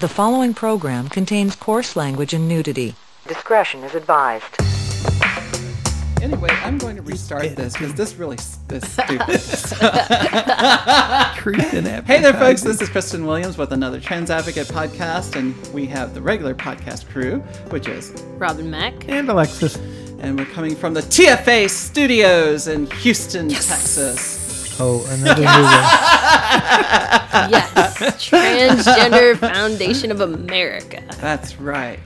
The following program contains coarse language and nudity. Discretion is advised. Anyway, I'm going to restart this because this really s- is stupid. Creeping hey there, folks. This is Cristan Williams with another Trans Advocate podcast, and we have the regular podcast crew, which is, Robin Mack. and Alexis. and we're coming from the TFA studios in Houston, Texas. Oh, another new one. Yes. Transgender Foundation of America. That's right.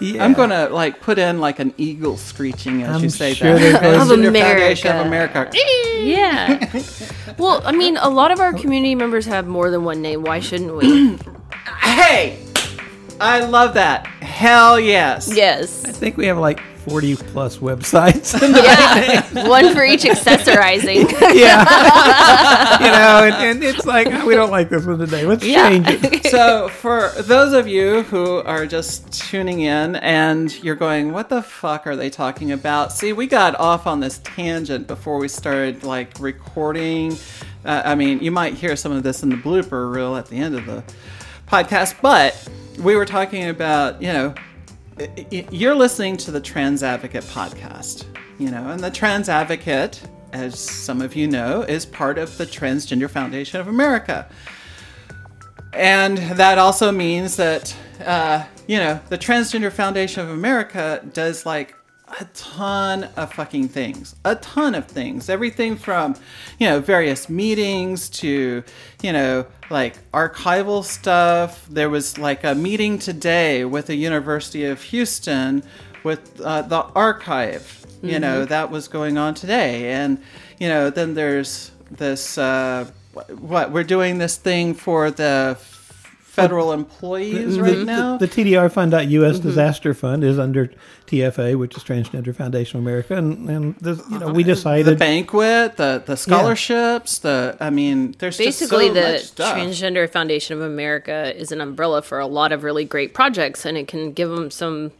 Yeah. I'm gonna like put in like an eagle screeching as I'm you say sure that. Of Transgender Foundation of America. America. Yeah. Well, I mean, a lot of our community members have more than one name. Why shouldn't we? Hey, I love that. Hell yes. Yes. I think we have like 40 plus websites. Yeah. One for each accessorizing. yeah. you know, and, and it's like, oh, we don't like this one today. Let's Yeah. change it. so for those of you who are just tuning in and you're going what the fuck are they talking about see we got off on this tangent before we started like recording uh, i mean you might hear some of this in the blooper reel at the end of the podcast but we were talking about you know i- i- you're listening to the trans advocate podcast you know and the trans advocate as some of you know is part of the transgender foundation of america. And that also means that, uh, you know, the Transgender Foundation of America does like a ton of fucking things. A ton of things. Everything from, you know, various meetings to, you know, like archival stuff. There was like a meeting today with the University of Houston with uh, the archive. You know, that was going on today. And, you know, then there's this, uh, what, we're doing this thing for the federal employees right the, now. The, the TDR Fund.us Mm-hmm. Disaster Fund is under TFA, which is Transgender Foundation of America. And, and this, you know, we decided the banquet, the the scholarships, the I mean, there's Basically, just so the much stuff. Transgender Foundation of America is an umbrella for a lot of really great projects, and it can give them some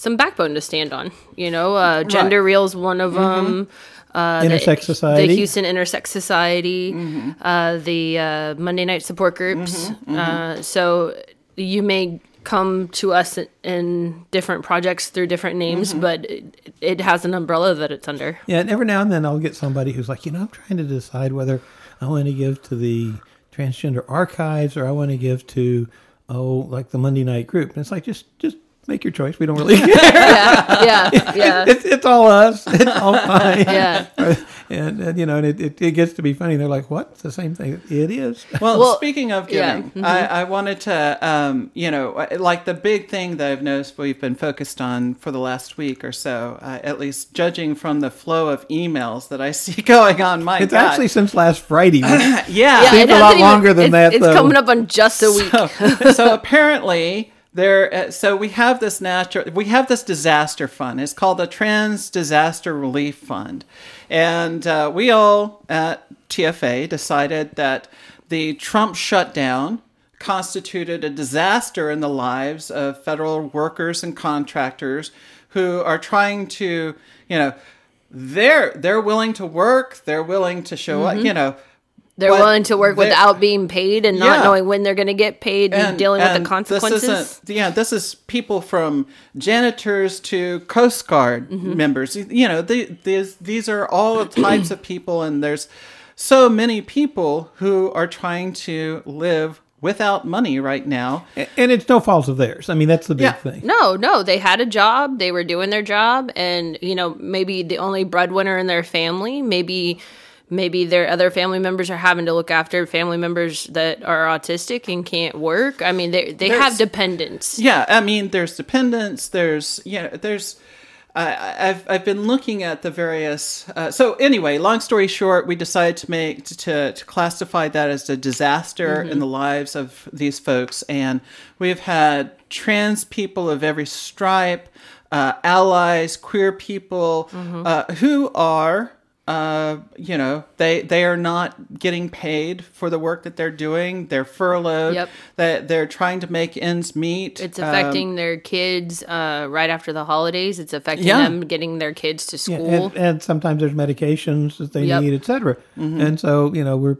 some backbone to stand on. You know, uh, Gender Real is one of them. Uh, the- Intersex Society. the Houston Intersex Society, uh, the uh, Monday Night Support Groups. Uh, so you may come to us in different projects through different names, but it, it has an umbrella that it's under. Yeah, and every now and then I'll get somebody who's like, you know, I'm trying to decide whether I want to give to the transgender archives or I want to give to oh, like the Monday night group. And it's like just just make your choice. We don't really care. Yeah, yeah, yeah. it's it's all us. It's all fine. Yeah. And, and you know, and it, it, it gets to be funny. They're like, "What? It's the same thing." It is. Well, Well, speaking of yeah, giving, I, I wanted to, um, you know, like the big thing that I've noticed we've been focused on for the last week or so, uh, at least judging from the flow of emails that I see going on. My It's God. actually since last Friday. yeah. Yeah, Seems it a lot hasn't even- longer than it's, that, It's though. coming up on just a week. so, so apparently there uh, so we have this natural we have this disaster fund. It's called the trans disaster relief fund. And uh, we all at tfa decided that the trump shutdown constituted a disaster in the lives of federal workers and contractors who are trying to you know they're they're willing to work they're willing to show up you know They're but willing to work without being paid and not Yeah. knowing when they're going to get paid and, dealing with the consequences. This yeah, this is people from janitors to Coast Guard Mm-hmm. members. You know, the, these these are all types of people, and there's so many people who are trying to live without money right now. and it's no fault of theirs. I mean, that's the big Yeah. thing. No, no, they had a job, they were doing their job, and you know maybe the only breadwinner in their family, maybe maybe their other family members are having to look after family members that are autistic and can't work. I mean, they they There's- have dependents. Yeah, I mean, there's dependents. There's you know, there's. I I've I've been looking at the various. Uh, so anyway, long story short, we decided to make to to classify that as a disaster in the lives of these folks, and we've had trans people of every stripe, uh, allies, queer people, uh, who are uh, you know, they they are not getting paid for the work that they're doing. They're furloughed. Yep. That they're trying to make ends meet. It's Um, affecting their kids uh, right after the holidays. It's affecting Yeah. them getting their kids to Yeah, school. and, and sometimes there's medications that they Yep. need, et cetera. Mm-hmm. And so, you know, we're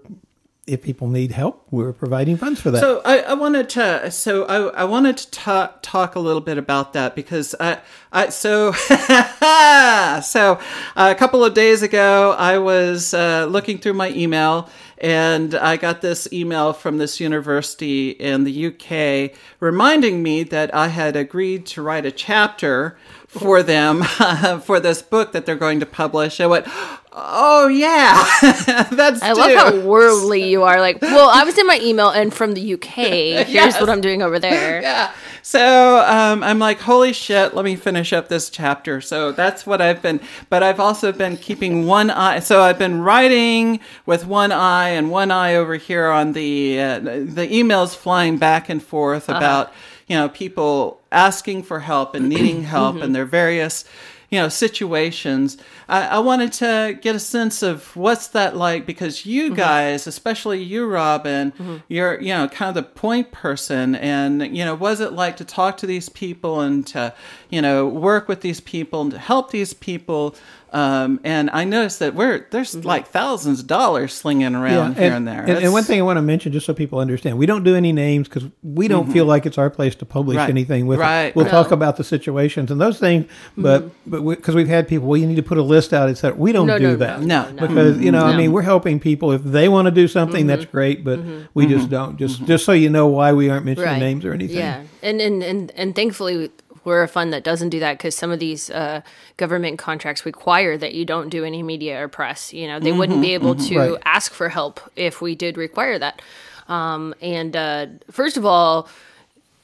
if people need help, we're providing funds for that. So I, I wanted to so I, I wanted to ta- talk a little bit about that because I, I so so a couple of days ago I was uh, looking through my email and I got this email from this university in the UK reminding me that I had agreed to write a chapter for them for this book that they're going to publish. I went, oh yeah, that's. I love how worldly you are. Like, well, I was in my email and from the UK. Here's Yes. what I'm doing over there. yeah. So um, I'm like, holy shit, let me finish up this chapter. So that's what I've been, but I've also been keeping one eye. So I've been writing with one eye and one eye over here on the uh, the emails flying back and forth about you know people asking for help and needing help mm-hmm. and their various you know situations. I, I wanted to get a sense of what's that like because you mm-hmm. guys especially you robin mm-hmm. you're you know kind of the point person. And you know was it like to talk to these people and to you know work with these people and to help these people um, and I noticed that we're there's like thousands of dollars slinging around here and, there. And, and one thing I want to mention, just so people understand, we don't do any names because we don't feel like it's our place to publish Mm-hmm. Right. anything with Right, it. We'll right. Mm-hmm. talk about the situations and those things, but but because we, have had people, well, you need to put a list out, etc. We don't No, do no, no, that. no, no. because you know, I mean, we're helping people if they want to do something, that's Mm-hmm. great, but we just don't. Just just so you know why we aren't mentioning Right. names or anything. Yeah, and and and and thankfully we're a fund that doesn't do that because some of these uh, government contracts require that you don't do any media or press. You know, they wouldn't be able to Right. ask for help if we did require that. Um, and uh, first of all.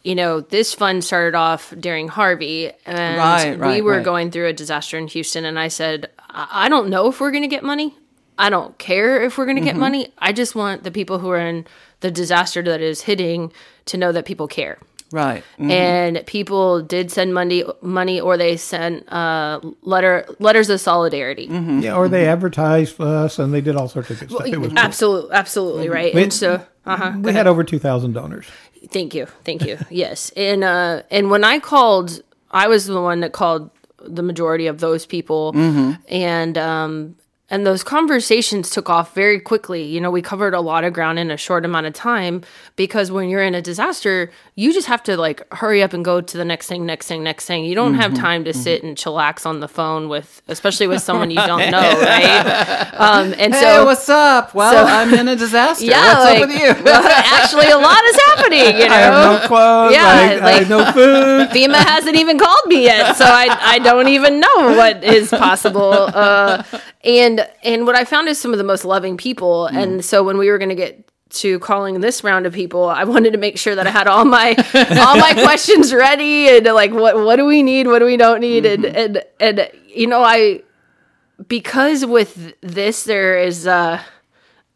You know, this fund started off during Harvey, and Right, we right, were right. going through a disaster in Houston. And I said, I I don't know if we're going to get money. I don't care if we're going to Mm-hmm. get money. I just want the people who are in the disaster that is hitting to know that people care right. Mm. and people did send money money or they sent uh letter letters of solidarity Mm-hmm. Yeah, or they advertised for us and they did all sorts of good stuff. It was absolutely absolutely right We- and so uh-huh we had over two thousand donors. thank you thank you yes and uh and when i called i was the one that called the majority of those people and um and those conversations took off very quickly. You know, we covered a lot of ground in a short amount of time because when you're in a disaster, you just have to like hurry up and go to the next thing, next thing, next thing. You don't have time to sit and chillax on the phone with, especially with someone you don't know, right? Um, and Hey, so, what's up? Well, so- I'm in a disaster. yeah, what's like, up with you? well, actually, a lot is happening. You know, I have no clothes. Yeah, I, I like- have no food. FEMA hasn't even called me yet, so I, I don't even know what is possible. Uh, and and what I found is some of the most loving people. Hmm. And so when we were going to get to calling this round of people, I wanted to make sure that I had all my all my questions ready and like what what do we need, what do we don't need, and mm-hmm. and and you know I because with this there is uh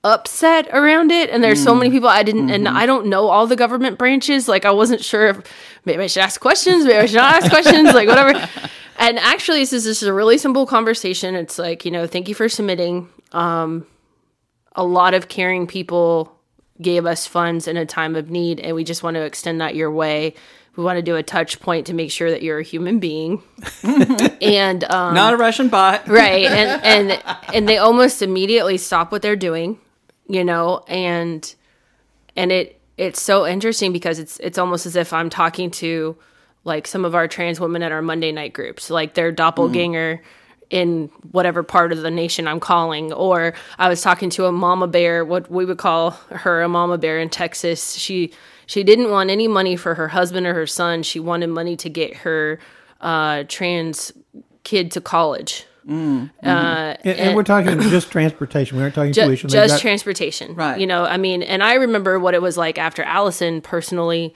upset around it and there's so many mm. people I didn't and mm-hmm. I don't know all the government branches. Like I wasn't sure if maybe I should ask questions maybe I should not ask questions like whatever and actually this is just a really simple conversation. It's like you know thank you for submitting. Um a lot of caring people gave us funds in a time of need and we just want to extend that your way. We want to do a touch point to make sure that you're a human being. And um Not a Russian bot. right and and and they almost immediately stop what they're doing you know and and it it's so interesting because it's it's almost as if i'm talking to like some of our trans women at our monday night groups like their doppelganger in whatever part of the nation i'm calling. Or i was talking to a mama bear what we would call her a mama bear in texas. She she didn't want any money for her husband or her son. She wanted money to get her uh trans kid to college. Uh, And, and we're talking just transportation. We aren't talking Ju- tuition. Just got- transportation. Right. you know i mean and i remember what it was like after allison personally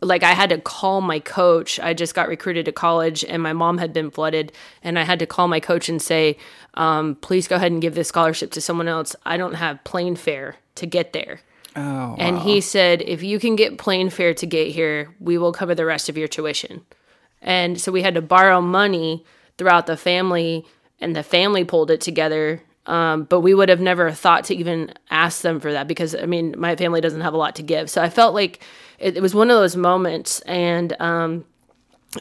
like i had to call my coach. I just got recruited to college and my mom had been flooded and i had to call my coach and say um, please go ahead and give this scholarship to someone else. I don't have plane fare to get there. Oh, and he said if you can get plane fare to get here we will cover the rest of your tuition. And so we had to borrow money throughout the family, and the family pulled it together. Um, but we would have never thought to even ask them for that because I mean, my family doesn't have a lot to give. So I felt like it, it was one of those moments, and um,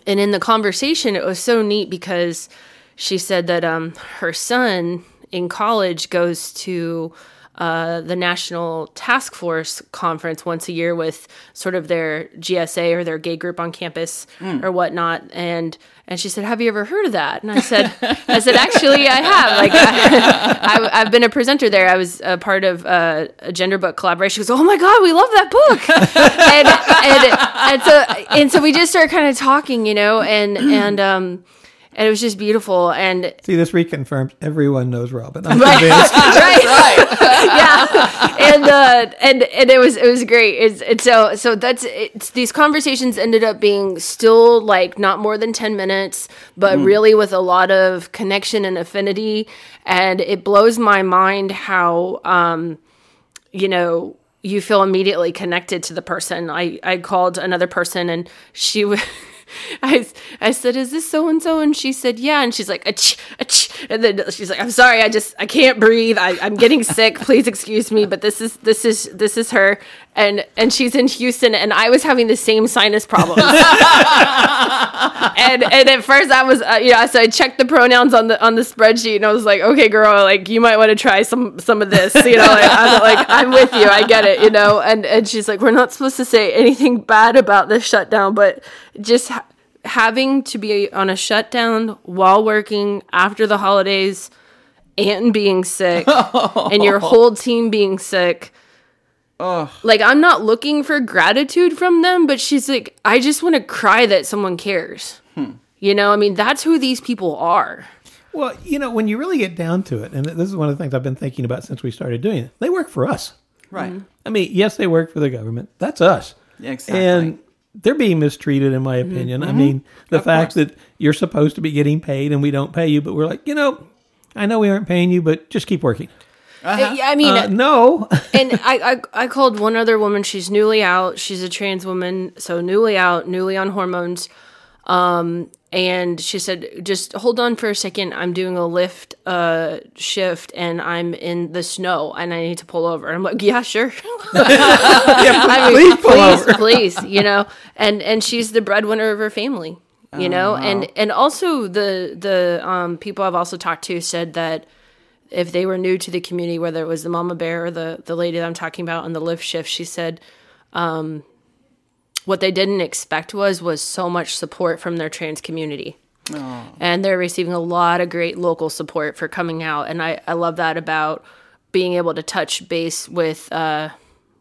and in the conversation, it was so neat because she said that um, her son in college goes to uh, the National Task Force conference once a year with sort of their GSA or their gay group on campus or whatnot. And and she said, "Have you ever heard of that?" And I said, "I said actually, I have. Like, I, I, have been a presenter there. I was a part of uh, a gender book collaboration." She goes, "Oh my god, we love that book!" and, and and so and so we just started kind of talking, you know, and and um and it was just beautiful and See, this reconfirms everyone knows Robin. I'm right, convinced. right, yeah, and uh, and and it was it was great. It's, it's so so that's it's these conversations ended up being still like not more than ten minutes, but really with a lot of connection and affinity, and it blows my mind how um, you know you feel immediately connected to the person. I I called another person and she was. I, I said, "Is this so and so?" And she said, "Yeah." And she's like, Ach, ach. And then she's like, "I'm sorry, I just I can't breathe. I, I'm getting sick. Please excuse me, but this is this is this is her." And and she's in Houston, and I was having the same sinus problems. and and at first I was, uh, you know, so I checked the pronouns on the on the spreadsheet, and I was like, "Okay, girl, like you might want to try some some of this." You know, like, I'm like, "I'm with you. I get it." You know, and and she's like, "We're not supposed to say anything bad about this shutdown, but just." Ha- having to be on a shutdown while working after the holidays and being sick and your whole team being sick. Like I'm not looking for gratitude from them, but she's like, I just want to cry that someone cares. Hmm. You know, I mean, that's who these people are. Well, you know, when you really get down to it, and this is one of the things I've been thinking about since we started doing it, they work for us. Right. Mm-hmm. I mean, yes, they work for the government. That's us. Exactly. And they're being mistreated, in my opinion. I mean, the fact that you're supposed to be getting paid and we don't pay you, but we're like, you know, I know we aren't paying you, but just keep working. I I mean, Uh, no. and I, I I called one other woman. She's newly out. She's a trans woman, so newly out, newly on hormones. Um, and she said, "Just hold on for a second. I'm doing a lift uh shift, and I'm in the snow, and I need to pull over." And I'm like, "Yeah, sure." I mean, please pull please, over. please, you know. And and she's the breadwinner of her family, you know. And and also the the um people I've also talked to said that if they were new to the community, whether it was the mama bear or the the lady that I'm talking about on the lift shift, she said, um, what they didn't expect was was so much support from their trans community. And they're receiving a lot of great local support for coming out, and I I love that about being able to touch base with. uh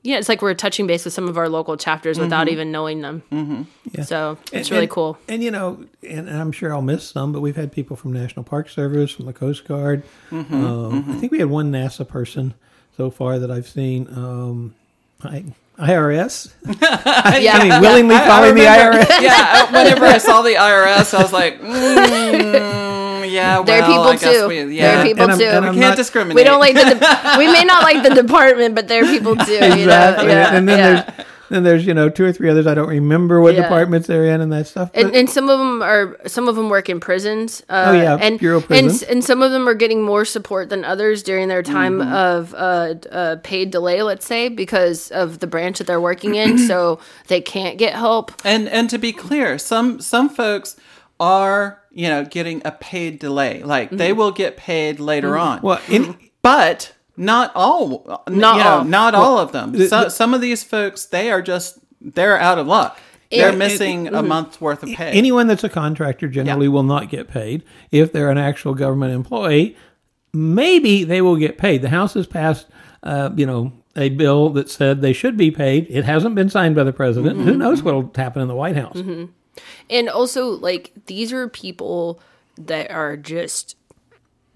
yeah, it's like we're touching base with some of our local chapters without even knowing them. Mm-hmm. So it's really and, cool. And you know, and, and I'm sure I'll miss some, but we've had people from National Park Service, from the Coast Guard. Mm-hmm, um, I think we had one NASA person so far that I've seen. Um, I, IRS. Yeah, I mean, willingly I- I calling the remember- IRS. yeah, whenever I saw the IRS, I was like, mm, yeah, They're people I guess too. we, They're people And I'm- too. and we can't not- discriminate. we don't like the. De- we may not like the department, but there are people too. You know? Exactly. Yeah, and then yeah. there's then there's you know two or three others I don't remember what Yeah. departments they're in and that stuff. and, and some of them are some of them work in prisons. Uh, Oh, yeah, and Bureau and prisons. and some of them are getting more support than others during their time Mm-hmm. of uh, uh, paid delay, let's say, because of the branch that they're working in, so they can't get help. And and to be clear, some some folks are you know getting a paid delay, like they Mm-hmm. will get paid later on. well, in, but not all, Not you know, all. not all of them. the- so, the- some of these folks, they are just they're out of luck. They're Yeah. missing mm-hmm. a month's worth of pay. anyone that's a contractor generally Yeah. will not get paid. If they're an actual government employee, maybe they will get paid. The House has passed, uh, you know, a bill that said they should be paid. It hasn't been signed by the president. Mm-hmm. Who knows what will happen in the White House? And also, like, these are people that are just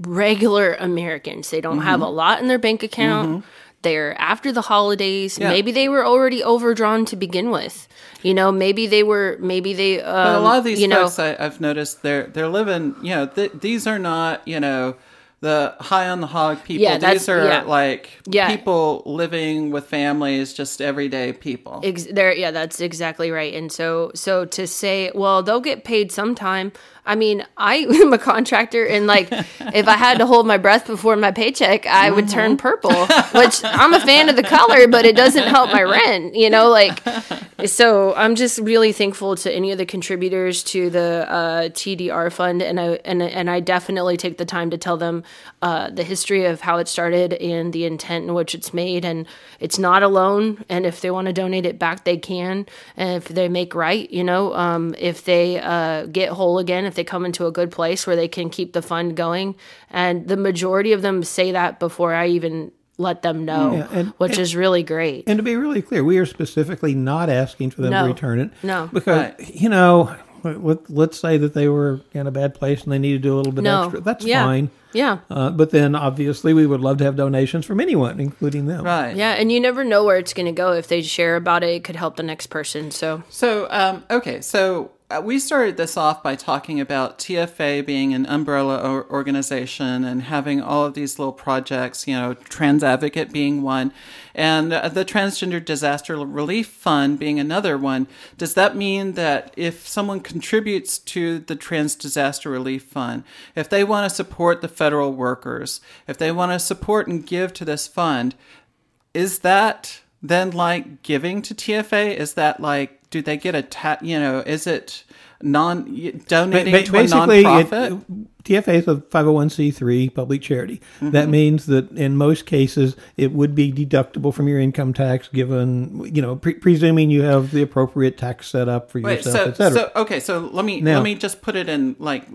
regular Americans. They don't have a Mm-hmm. lot in their bank account. They're after the holidays. Yeah. Maybe they were already overdrawn to begin with. You know, maybe they were, maybe they, um, But a lot of these you know, folks, I, I've noticed, they're they're living. You know, th- these are not you know the high on the hog people. Yeah, these are yeah. like Yeah. people living with families, just everyday people. Ex- there, yeah, that's exactly right. And so, so to say, well, they'll get paid sometime. I mean, I am a contractor, and like, if I had to hold my breath before my paycheck, I would turn purple. Which I'm a fan of the color, but it doesn't help my rent. You know, like, so I'm just really thankful to any of the contributors to the uh, TDR fund, and I and and I definitely take the time to tell them uh, the history of how it started and the intent in which it's made, and it's not alone. And if they want to donate it back, they can. And if they make right, you know, um, if they uh, get whole again, if they come into a good place where they can keep the fund going, and the majority of them say that before I even let them know, Yeah, and- which and- is really great. And to be really clear, we are specifically not asking for them No. to return it. No. Because, you know, let, let's say that they were in a bad place and they need to do a little bit No. extra. That's Yeah. fine. Yeah. Uh, but then obviously we would love to have donations from anyone, including them. Right. Yeah, and you never know where it's going to go. If they share about it, it could help the next person. So, So, um, okay, so we started this off by talking about TFA being an umbrella organization and having all of these little projects, you know, Trans Advocate being one, and uh, the Transgender Disaster Relief Fund being another one. Does that mean that if someone contributes to the Trans Disaster Relief Fund, if they want to support the federal workers, if they want to support and give to this fund, is that then like giving to TFA? Is that like do they get a ta- you know? Is it non donating Ba- to a basically, it. TFA is a 501c3 public charity. That Mm-hmm. means that in most cases, it would be deductible from your income tax, given, you know, pre- presuming you have the appropriate tax set up for Wait, yourself, so, et cetera. so okay, so let me Now- let me just put it in like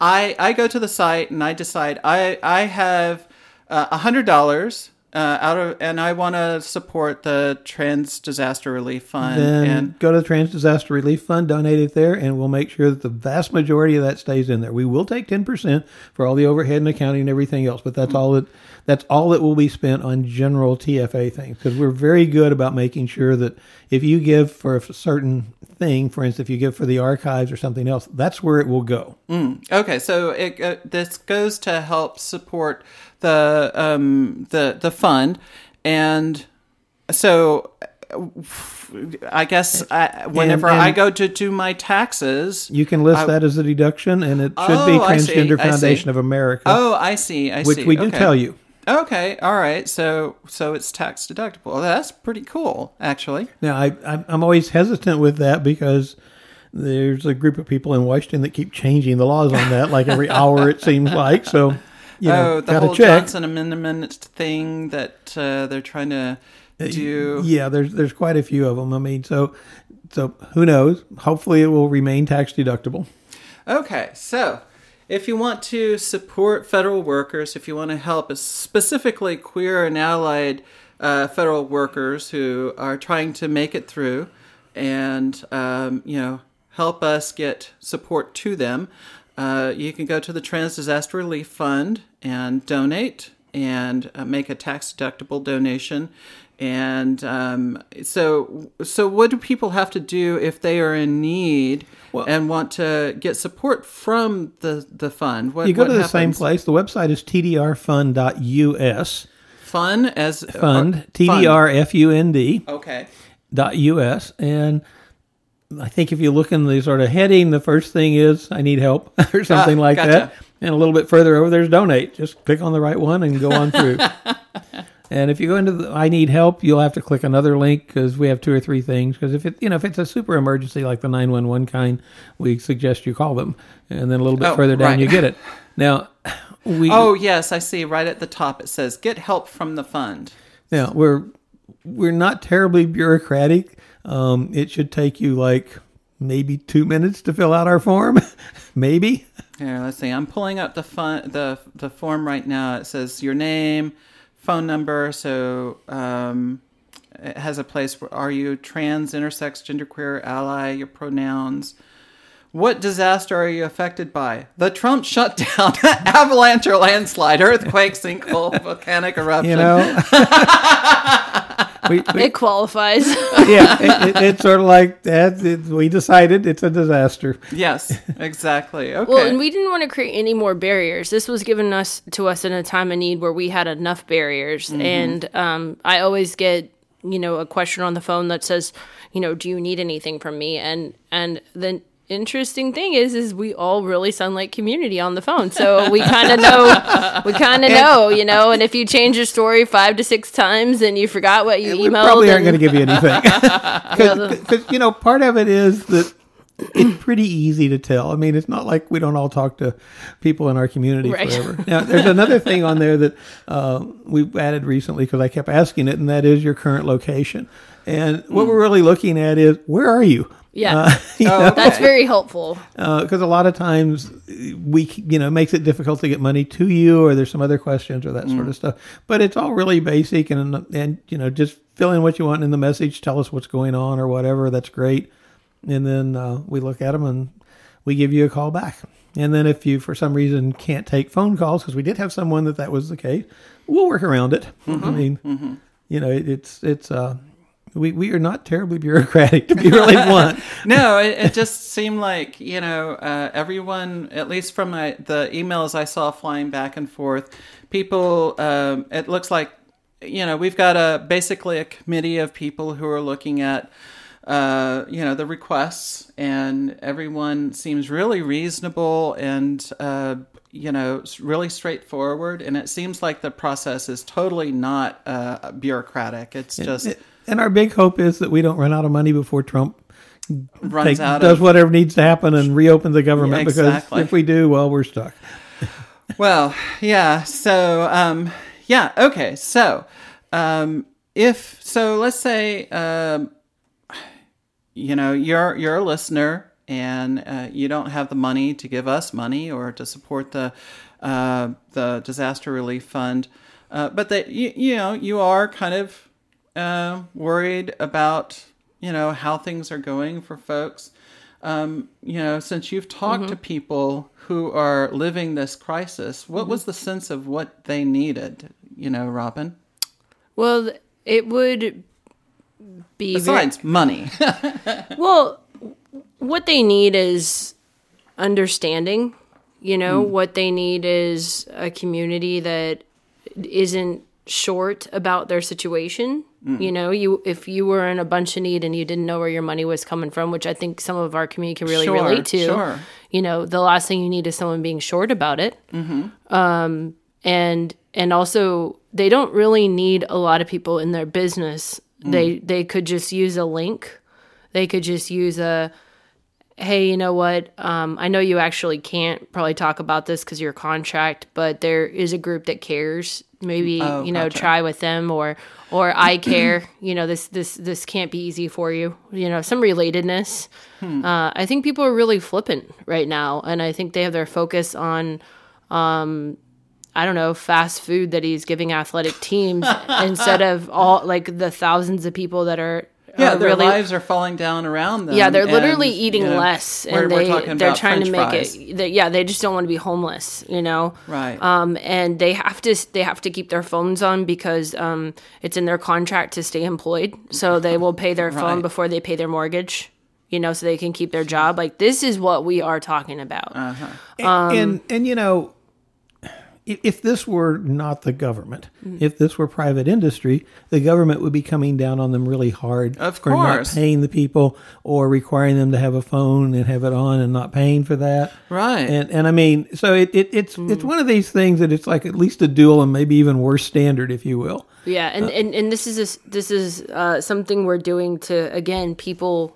I I go to the site and I decide I I have uh, a hundred dollars. Uh, out of and I want to support the Trans Disaster Relief Fund then and go to the Trans Disaster Relief Fund, donate it there, and we'll make sure that the vast majority of that stays in there. We will take ten percent for all the overhead and accounting and everything else, but that's all that that's all that will be spent on general TFA things because we're very good about making sure that if you give for a certain thing, for instance, if you give for the archives or something else, that's where it will go. Okay, so it, uh, this goes to help support the um, the the fund, and so I guess I, whenever and- I go to do my taxes, You can list I- that as a deduction, and it should be Oh, see, Transgender see. Foundation of America, oh, I see, I see. which see, we do okay. tell you. Okay, all right, so so it's tax deductible. That's pretty cool, actually. Now, I, I'm always hesitant with that because there's a group of people in Washington that keep changing the laws on that, like every hour it seems like. So, you know, oh, the whole check. Johnson Amendment thing that uh, they're trying to do. Yeah, there's there's quite a few of them. I mean, so so who knows? Hopefully, it will remain tax deductible. Okay, so if you want to support federal workers, if you want to help specifically queer and allied uh, federal workers who are trying to make it through and, um, you know, help us get support to them, uh, you can go to the Trans Disaster Relief Fund and donate and uh, make a tax deductible donation. And um, so, so what do people have to do if they are in need and want to get support from the the fund? What, You go to the same place. The website is tdrfund.us. Fun as Fund, uh, T D R F U N D Okay. dot us and I think if you look in the sort of heading, the first thing is I need help or something Ah, like gotcha. that. And a little bit further over, there's donate. Just click on the right one and go on through. and if you go into the I need help, you'll have to click another link because we have two or three things. Because if it you know if it's a super emergency like the 911 kind, we suggest you call them. And then a little bit Oh, further down, right. you get it. Now, we Oh yes, I see. Right at the top, it says "Get help from the fund." Now we're we're not terribly bureaucratic. Um, it should take you like maybe two minutes to fill out our form, maybe. Here, let's see. I'm pulling up the fun, the the form right now. It says your name, phone number. So um, it has a place where are you trans, intersex, genderqueer, ally, your pronouns. What disaster are you affected by? The Trump shutdown, avalanche or landslide, earthquake, sinkhole, volcanic eruption. You know. we, we, it qualifies. yeah, it, it, it's sort of like that. It, we decided it's a disaster. Yes, exactly. Okay. Well, and we didn't want to create any more barriers. This was given us to us in a time of need where we had enough barriers. And um, I always get, you know, a question on the phone that says, you know, do you need anything from me? And and then interesting thing is is we all really sound like community on the phone so we kind of know we kind of know you know and if you change your story five to six times and you forgot what you emailed, we probably aren't going to give you anything because you know part of it is that it's pretty easy to tell. I mean, it's not like we don't all talk to people in our community Right. forever. Now, there's another thing on there that uh, we've added recently because I kept asking it, and that is your current location. And what we're really looking at is where are you? Yeah. Uh, Oh, okay. that's very helpful. Because a lot of times we you know makes it difficult to get money to you or there's some other questions or that sort of stuff. But it's all really basic and and you know just fill in what you want in the message tell us what's going on or whatever that's great. And then uh, we look at them and we give you a call back. And then if you for some reason can't take phone calls because we did have someone that that was the case we'll work around it. I mean you know it, it's it's uh we, we are not terribly bureaucratic to be really blunt no, it, it just seemed like you know uh, everyone, at least from my, the emails I saw flying back and forth, people. Um, it looks like you know we've got a basically a committee of people who are looking at uh, you know the requests, and everyone seems really reasonable and. Uh, you know, really straightforward, and it seems like the process is totally not uh, bureaucratic. It's just And our big hope is that we don't run out of money before Trump runs take, out does of whatever needs to happen and reopen the government. Yeah, Because if we do, well, we're stuck. Well, yeah. So, um, yeah. Okay. So, um, if so, let's say, um, you know, you're you're a listener and uh, you don't have the money to give us money or to support the uh, the disaster relief fund, uh, but that you, you know you are kind of uh, worried about you know how things are going for folks. Um, you know, since you've talked to people who are living this crisis, what was the sense of what they needed? You know, Robin. well it would be very, Besides money, Well, what they need is understanding. You know, what they need is a community that isn't short about their situation. Mm. You know, you if you were in a bunch of need and you didn't know where your money was coming from, which I think some of our community can really Sure, relate to. sure. You know, the last thing you need is someone being short about it. Mm-hmm. Um, and and also they don't really need a lot of people in their business. They mm. they could just use a link. They could just use a hey, you know what? Um, I know you actually can't probably talk about this because your contract, but there is a group that cares. Maybe Oh, you know gotcha. try with them or or I care. you know this this this can't be easy for you. You know some relatedness. Hmm. Uh, I think people are really flippant right now, and I think they have their focus on I don't know, fast food that he's giving athletic teams instead of all like the thousands of people that are yeah, their really lives are falling down around them. yeah they're and, literally eating you know, less we're- and we're they talking they're about trying to make fries. it they, yeah they just don't want to be homeless you know Right. um and they have to they have to keep their phones on because um it's in their contract to stay employed so they will pay their phone Right. before they pay their mortgage you know so they can keep their job like this is what we are talking about Uh-huh. And, and and you know, if, if this were not the government, Mm. if this were private industry, the government would be coming down on them really hard Of for not paying the people or requiring them to have a phone and have it on and not paying for that. Right. And and I mean, so it, it it's Mm. it's one of these things that it's like at least a dual and maybe even worse standard, if you will. Yeah, and, and, and this is a s this is uh, something we're doing to again people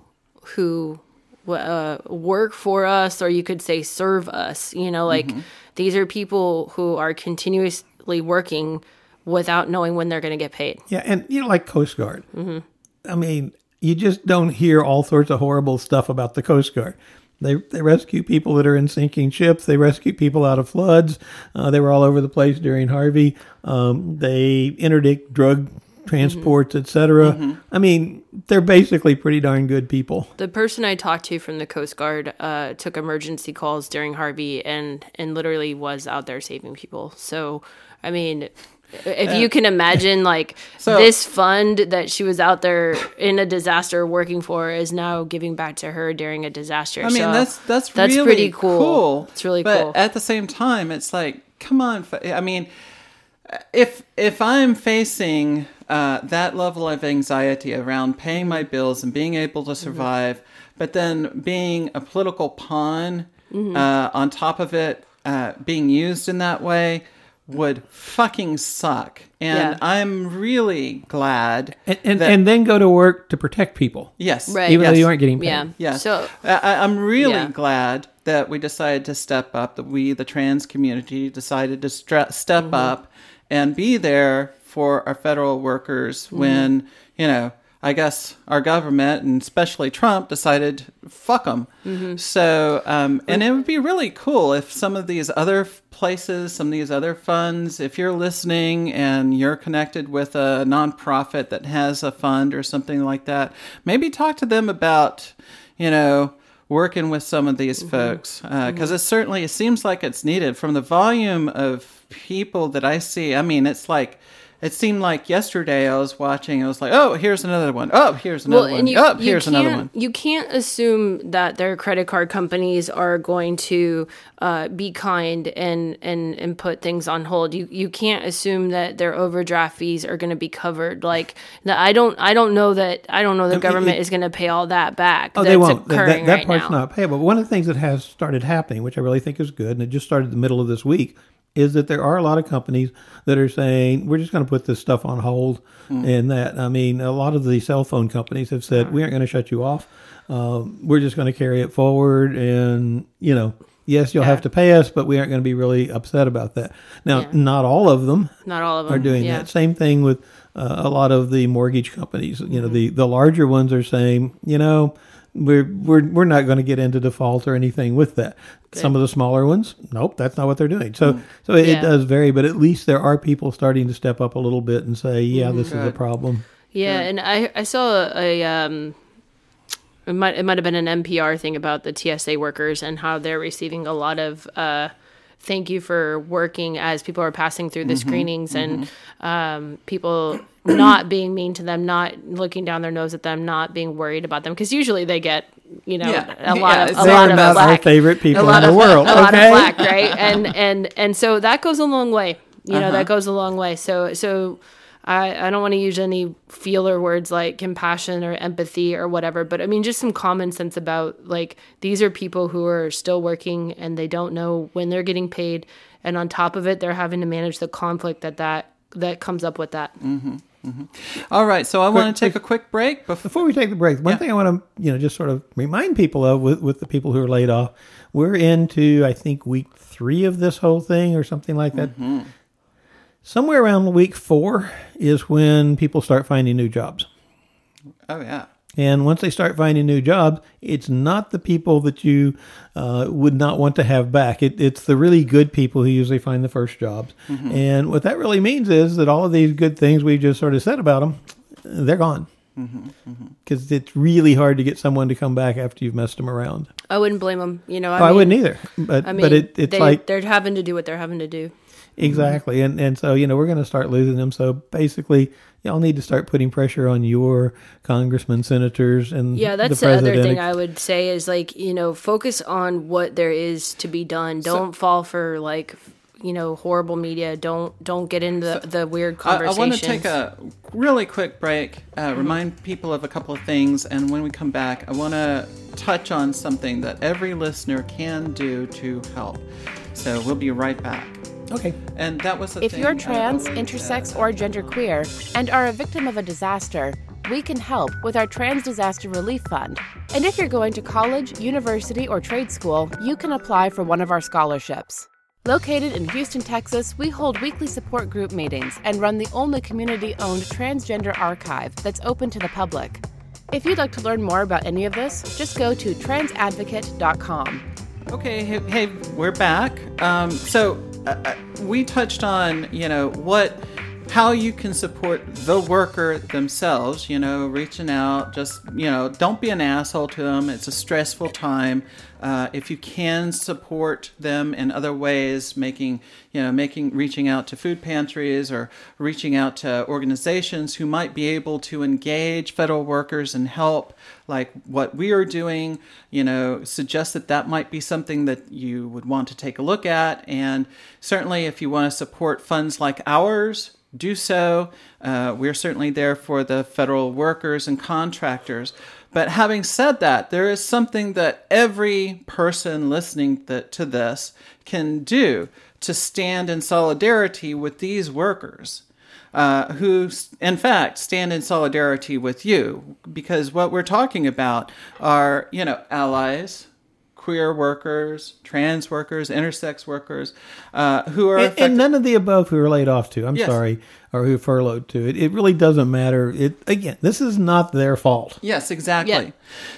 who uh, work for us, or you could say serve us. You know, like these are people who are continuously working without knowing when they're going to get paid. Yeah, and you know, like Coast Guard. Mm-hmm. I mean, you just don't hear all sorts of horrible stuff about the Coast Guard. They they rescue people that are in sinking ships. They rescue people out of floods. Uh, they were all over the place during Harvey. Um, they interdict drug transports, etc. I mean, they're basically pretty darn good people. The person I talked to from the Coast Guard uh, took emergency calls during Harvey and and literally was out there saving people. So, I mean, if you can imagine, like So- this fund that she was out there in a disaster working for is now giving back to her during a disaster. I mean, So that's that's that's really pretty cool. cool. It's really but cool. at the same time, it's like, come on. I mean, if if I'm facing uh, that level of anxiety around paying my bills and being able to survive, but then being a political pawn uh, on top of it, uh, being used in that way would fucking suck. And Yeah. I'm really glad And, and, that- and then go to work to protect people. yes, Right. Even though you aren't getting paid. Yeah. Yes. So I, I- I'm really Yeah. glad that we decided to step up, that we, the trans community, decided to stre- step Mm-hmm. up and be there for our federal workers Mm-hmm. when, you know, I guess our government and especially Trump decided fuck them. Mm-hmm. So, um, and it would be really cool if some of these other places, some of these other funds, if you're listening and you're connected with a nonprofit that has a fund or something like that, maybe talk to them about, you know, working with some of these folks because it certainly it seems like it's needed from the volume of people that I see. I mean, it's like. It seemed like yesterday I was watching. I was like, "Oh, here's another one. Oh, here's another one. oh, here's another one." You can't assume that their credit card companies are going to uh, be kind and, and and put things on hold. You you can't assume that their overdraft fees are going to be covered. Like that, I don't I don't know that I don't know the government is going to pay all that back. Oh, they won't. That, that, that right part's now. not payable. But one of the things that has started happening, which I really think is good, and it just started the middle of this week, is that there are a lot of companies that are saying we're just going to put this stuff on hold. And that I mean, a lot of the cell phone companies have said we aren't going to shut you off. Um, we're just going to carry it forward, and you know. Yes, you'll have to pay us, but we aren't going to be really upset about that. Now, Yeah. not all of them Not all of them are doing yeah. that. Same thing with uh, a lot of the mortgage companies. You know, the the larger ones are saying, you know, we're we're we're not going to get into default or anything with that. Some of the smaller ones, nope, that's not what they're doing. So so it, Yeah. does vary, but at least there are people starting to step up a little bit and say, yeah, this is a problem. Yeah, and I I saw a um it might it might have been an NPR thing about the TSA workers and how they're receiving a lot of uh thank you for working as people are passing through the screenings and um people not being mean to them, not looking down their nose at them, not being worried about them because usually they get you know Yeah. a lot Yeah, of it's- a They lot are of not our favorite people in the of, world. A lot of flack, right? And and and so that goes a long way. You know, Uh-huh. that goes a long way. So so I I don't want to use any feeler words like compassion or empathy or whatever, but I mean just some common sense about like these are people who are still working and they don't know when they're getting paid, and on top of it, they're having to manage the conflict that that that comes up with that. Mm-hmm, mm-hmm. All right, so I want to take a quick break before. Before we take the break, one Yeah. thing I want to you know just sort of remind people of with, with the people who are laid off, we're into I think week three of this whole thing or something like that. Mm-hmm. Somewhere around week four is when people start finding new jobs. Oh yeah, And once they start finding new jobs, it's not the people that you uh, would not want to have back. It, it's the really good people who usually find the first jobs. Mm-hmm. And what that really means is that all of these good things we just sort of said about them, they're gone. Mm-hmm, mm-hmm. Because it's really hard to get someone to come back after you've messed them around. I wouldn't blame them. You know, I, Oh, I, wouldn't either. But I mean, but it, it's they, like they're having to do what they're having to do. Exactly. And and so, you know, we're going to start losing them. So basically, y'all need to start putting pressure on your congressmen, senators, and Yeah, that's the the, other thing I would say is like, you know, focus on what there is to be done. Don't fall for like, you know, horrible media. Don't don't get into the, the weird I, I want to take a really quick break, uh, remind people of a couple of things, and when we come back, I want to touch on something that every listener can do to help. So we'll be right back. Okay. And that was the If thing you're trans, intersex, said. or genderqueer and are a victim of a disaster, we can help with our Trans Disaster Relief Fund. And if you're going to college, university, or trade school, you can apply for one of our scholarships. Located in Houston, Texas, we hold weekly support group meetings and run the only community owned transgender archive that's open to the public. If you'd like to learn more about any of this, just go to transadvocate.com. Okay, hey, hey we're back. Um, so uh, uh, we touched on, you know, what, how you can support the worker themselves. You know, reaching out, just you know, don't be an asshole to them. It's a stressful time. Uh, if you can support them in other ways, making you know, making reaching out to food pantries or reaching out to organizations who might be able to engage federal workers and help, like what we are doing, you know, suggest that that might be something that you would want to take a look at. And certainly, if you want to support funds like ours, do so. Uh, we're certainly there for the federal workers and contractors. But having said that, there is something that every person listening th- to this can do to stand in solidarity with these workers. Uh, who, in fact, stand in solidarity with you, because what we're talking about are, you know, allies, queer workers, trans workers, intersex workers, uh, who are And, affected. and none of the above who are laid off to. I'm Yes. sorry, or who furloughed to. It, it really doesn't matter. It again, this is not their fault. Yes, exactly. Yeah.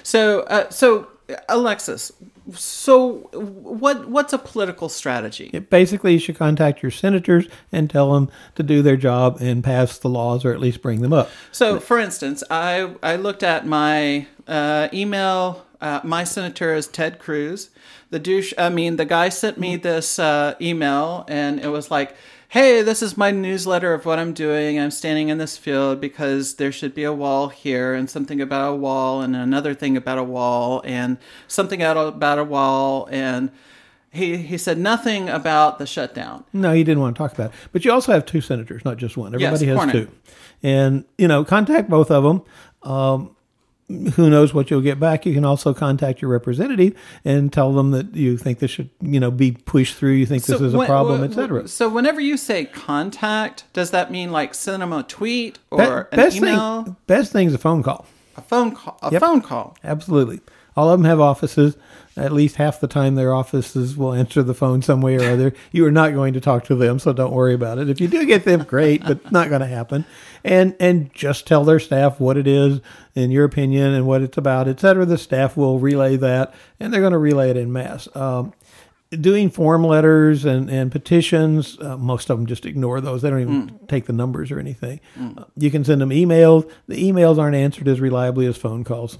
So, uh, so Alexis, so what what's a political strategy? It basically, you should contact your senators and tell them to do their job and pass the laws, or at least bring them up. So, for instance, I I looked at my uh, email. Uh, my senator is Ted Cruz. The douche. I mean, the guy sent me this uh, email, and it was like, "Hey, this is my newsletter of what I'm doing. I'm standing in this field because there should be a wall here, and something about a wall, and another thing about a wall, and something out about a wall, and." He, he said nothing about the shutdown. No, he didn't want to talk about it. But you also have two senators, not just one. Everybody has Cornyn. two. And, you know, contact both of them. Um, who knows what you'll get back. You can also contact your representative and tell them that you think this should, you know, be pushed through. You think this is a when- problem, etc. So whenever you say contact, does that mean like send them a tweet or Be- an best email, thing, best thing is a phone call. a phone call, a Yep. phone call? Absolutely. All of them have offices. At least half the time, their offices will answer the phone some way or other. You are not going to talk to them, so don't worry about it. If you do get them, great, but not going to happen. And and just tell their staff what it is in your opinion and what it's about, et cetera. The staff will relay that, and they're going to relay it in mass. Um, doing form letters and, and petitions, uh, most of them just ignore those. They don't even take the numbers or anything. Uh, you can send them emails. The emails aren't answered as reliably as phone calls.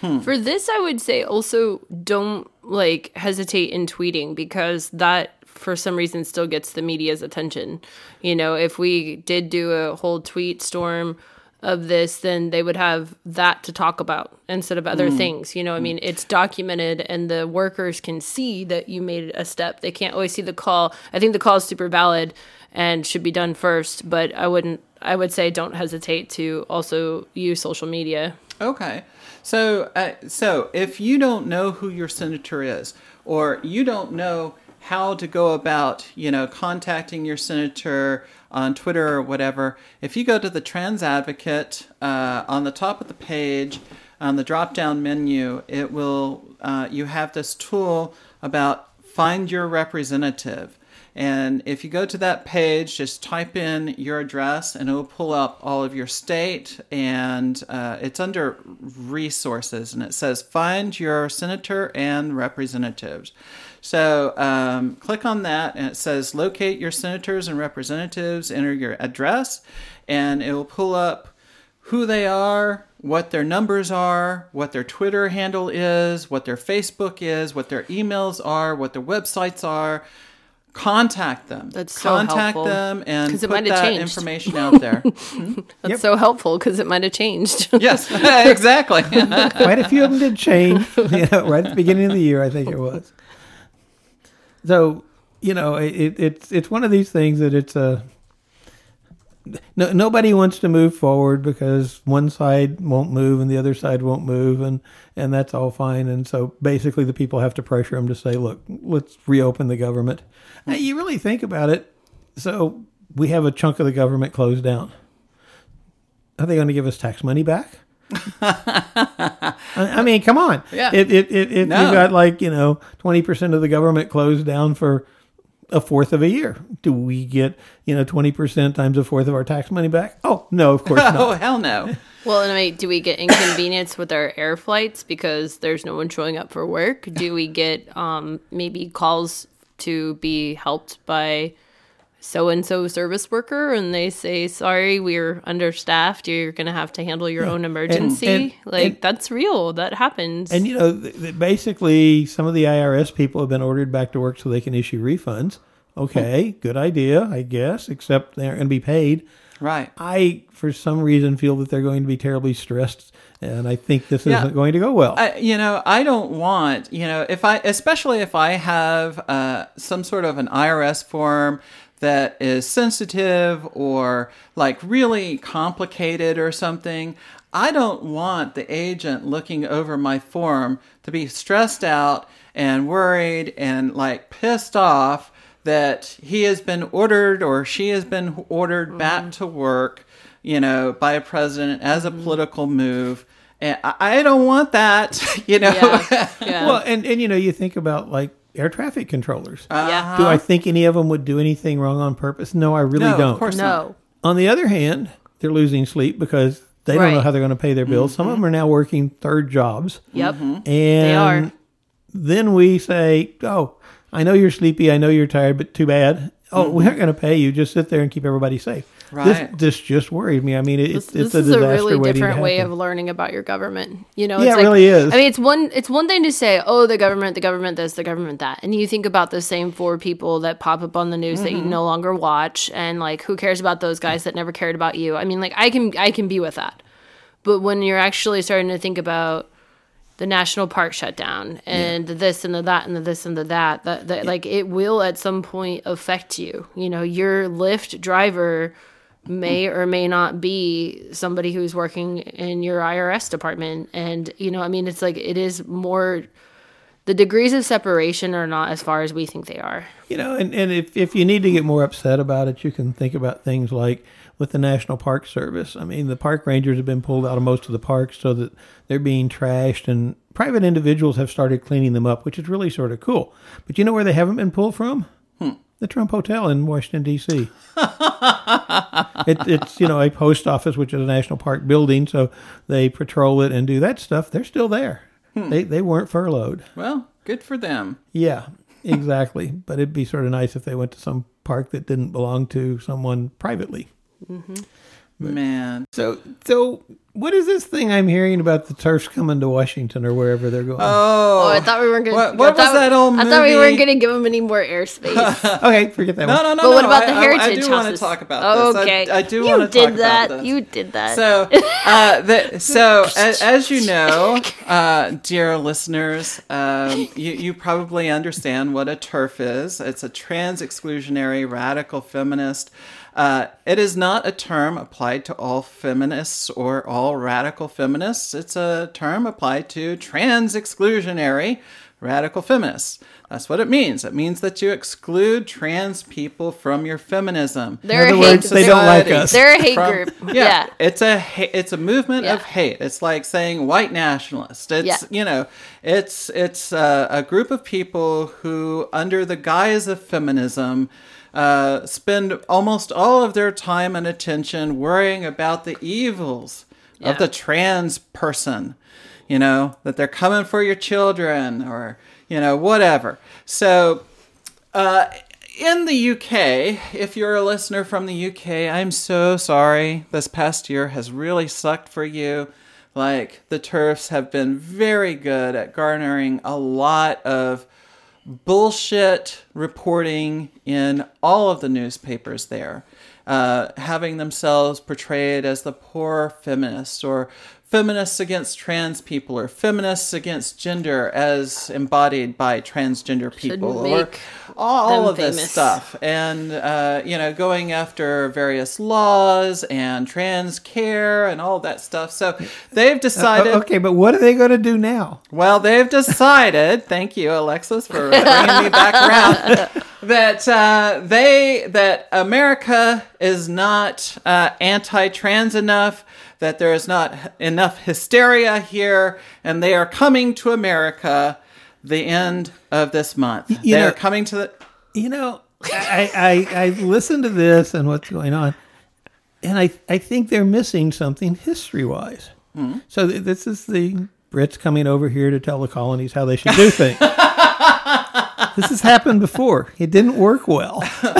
Hmm. For this, I would say also don't like hesitate in tweeting because that for some reason still gets the media's attention. You know, if we did do a whole tweet storm of this, then they would have that to talk about instead of other hmm. things. You know, I hmm. mean, it's documented and the workers can see that you made a step. They can't always see the call. I think the call is super valid and should be done first, but I wouldn't I would say don't hesitate to also use social media. Okay. So, uh, so if you don't know who your senator is, or you don't know how to go about, you know, contacting your senator on Twitter or whatever, if you go to the Trans Advocate uh, on the top of the page, on the drop-down menu, it will uh, you have this tool about find your representative. And if you go to that page, just type in your address and it will pull up all of your state. And uh, it's under resources and it says find your senator and representatives. So um, click on that and it says locate your senators and representatives, enter your address, and it will pull up who they are, what their numbers are, what their Twitter handle is, what their Facebook is, what their emails are, what their websites are. Contact them. That's so helpful. Contact helpful. them and 'Cause it put might have that changed. information out there. Mm-hmm. That's so helpful because it might have changed. yes, exactly. Quite a few of them did change, you know, right at the beginning of the year, I think it was. So, you know, it, it's it's one of these things that it's a no, nobody wants to move forward because one side won't move and the other side won't move, and and that's all fine. And so basically, the people have to pressure them to say, "Look, let's reopen the government." Now, you really think about it. So we have a chunk of the government closed down. Are they going to give us tax money back? I mean, come on. Yeah. If, if, if, if No. you got like, you know, 20% of the government closed down for a fourth of a year, do we get, you know, 20% times a fourth of our tax money back? Oh, no, of course not. oh hell no. well, and I mean, do we get inconvenience with our air flights because there's no one showing up for work? Do we get um, maybe calls to be helped by so and so service worker and they say, sorry, we're understaffed. You're going to have to handle your own emergency? and- like, and- that's real. That happens. And, you know, th- th- basically, some of the IRS people have been ordered back to work so they can issue refunds. Okay, good idea, I guess, except they're going to be paid. Right. I, for some reason, feel that they're going to be terribly stressed, and I think this Yeah. isn't going to go well. I, you know, I don't want, you know, if I, especially if I have uh, some sort of an IRS form that is sensitive or like really complicated or something, I don't want the agent looking over my form to be stressed out and worried and like pissed off that he has been ordered or she has been ordered mm-hmm. back to work, you know, by a president as a mm-hmm. political move. And I I don't want that, you know. Yeah. yeah. Well, and, and you know, you think about like air traffic controllers. yeah. Do I think any of them would do anything wrong on purpose? No, I really Uh-huh. No, don't. of course not. On the other hand, they're losing sleep because they don't know how they're going to pay their bills. Some of them are now working third jobs. Yep. And are. then we say, "Oh, I know you're sleepy. I know you're tired, but too bad. Oh, we aren't going to pay you. Just sit there and keep everybody safe." Right. This this just worried me. I mean, it, This, it's this a is a really different way of learning about your government. You know, Yeah, it's it like, really is. I mean, it's one it's one thing to say, "Oh, the government, the government this, the government that," and you think about the same four people that pop up on the news that you Mm-hmm. no longer watch, and like, who cares about those guys that never cared about you? I mean, like, I can I can be with that, but when you're actually starting to think about the national park shutdown and the this and the that and the this and the that, that, that like it will at some point affect you. You know, your Lyft driver may hmm. or may not be somebody who's working in your IRS department. And, you know, I mean, it's like it is more, the degrees of separation are not as far as we think they are. You know, and, and if, if you need to get more upset about it, you can think about things like with the National Park Service. I mean, the park rangers have been pulled out of most of the parks so that they're being trashed, and private individuals have started cleaning them up, which is really sort of cool. But you know where they haven't been pulled from? Hmm. The Trump Hotel in Washington, D.C. it, it's, you know, a post office, which is a national park building, so they patrol it and do that stuff. They're still there. Hmm. They, they weren't furloughed. Well, good for them. Yeah, exactly. but it'd be sort of nice if they went to some park that didn't belong to someone privately. Man. So, so what is this thing I'm hearing about the TERFs coming to Washington or wherever they're going? Oh, Oh, I thought we weren't going What- to. what was that old I thought we weren't going to give them any more airspace. okay, forget that no, one. no, no. but what about I- the I- heritage I, do want to talk about this. Okay, I, I do you want to did talk that. about this. You did that. So, uh, the, so as, as you know, uh, dear listeners, um, you, you probably understand what a TERF is. It's a trans exclusionary radical feminist. Uh, it is not a term applied to all feminists or all radical feminists. It's a term applied to trans exclusionary radical feminists. That's what it means. It means that you exclude trans people from your feminism. They're In a other hate. words, they don't like Society. us. They're a hate From- group. Yeah, Yeah. it's a ha- it's a movement of hate. It's like saying white nationalist. It's Yeah. you know, it's it's uh, a group of people who, under the guise of feminism, uh, spend almost all of their time and attention worrying about the evils Yeah. of the trans person. You know that they're coming for your children, or you know whatever. So uh, in the UK, if you're a listener from the UK, I'm so sorry. This past year has really sucked for you. Like, the TERFs have been very good at garnering a lot of bullshit reporting in all of the newspapers there, uh, having themselves portrayed as the poor feminists or feminists against trans people or feminists against gender as embodied by transgender people or all them of this famous. stuff and uh, you know going after various laws and trans care and all that stuff so they've decided Oh, okay, but what are they going to do now? well, they've decided. thank you, Alexis, for bringing me back around. That uh, they that America is not uh, anti-trans enough. That there is not enough hysteria here, and they are coming to America. The end of this month, you they know- are coming to the. You know, I, I, I listened to this and what's going on, and I, I think they're missing something history wise. Hmm. So th- this is the Brits coming over here to tell the colonies how they should do things. this has happened before. It didn't work well.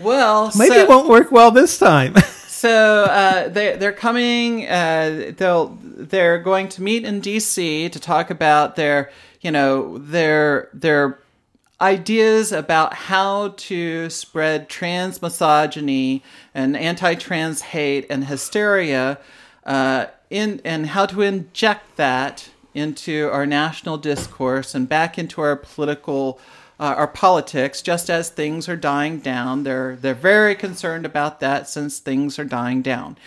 Well, Maybe so- it won't work well this time. So uh, they they're coming. Uh, they'll they're going to meet in D.C. to talk about their you know their their ideas about how to spread trans misogyny and anti-trans hate and hysteria uh, in and how to inject that into our national discourse and back into our political uh, our politics, just as things are dying down. They're they're very concerned about that since things are dying down.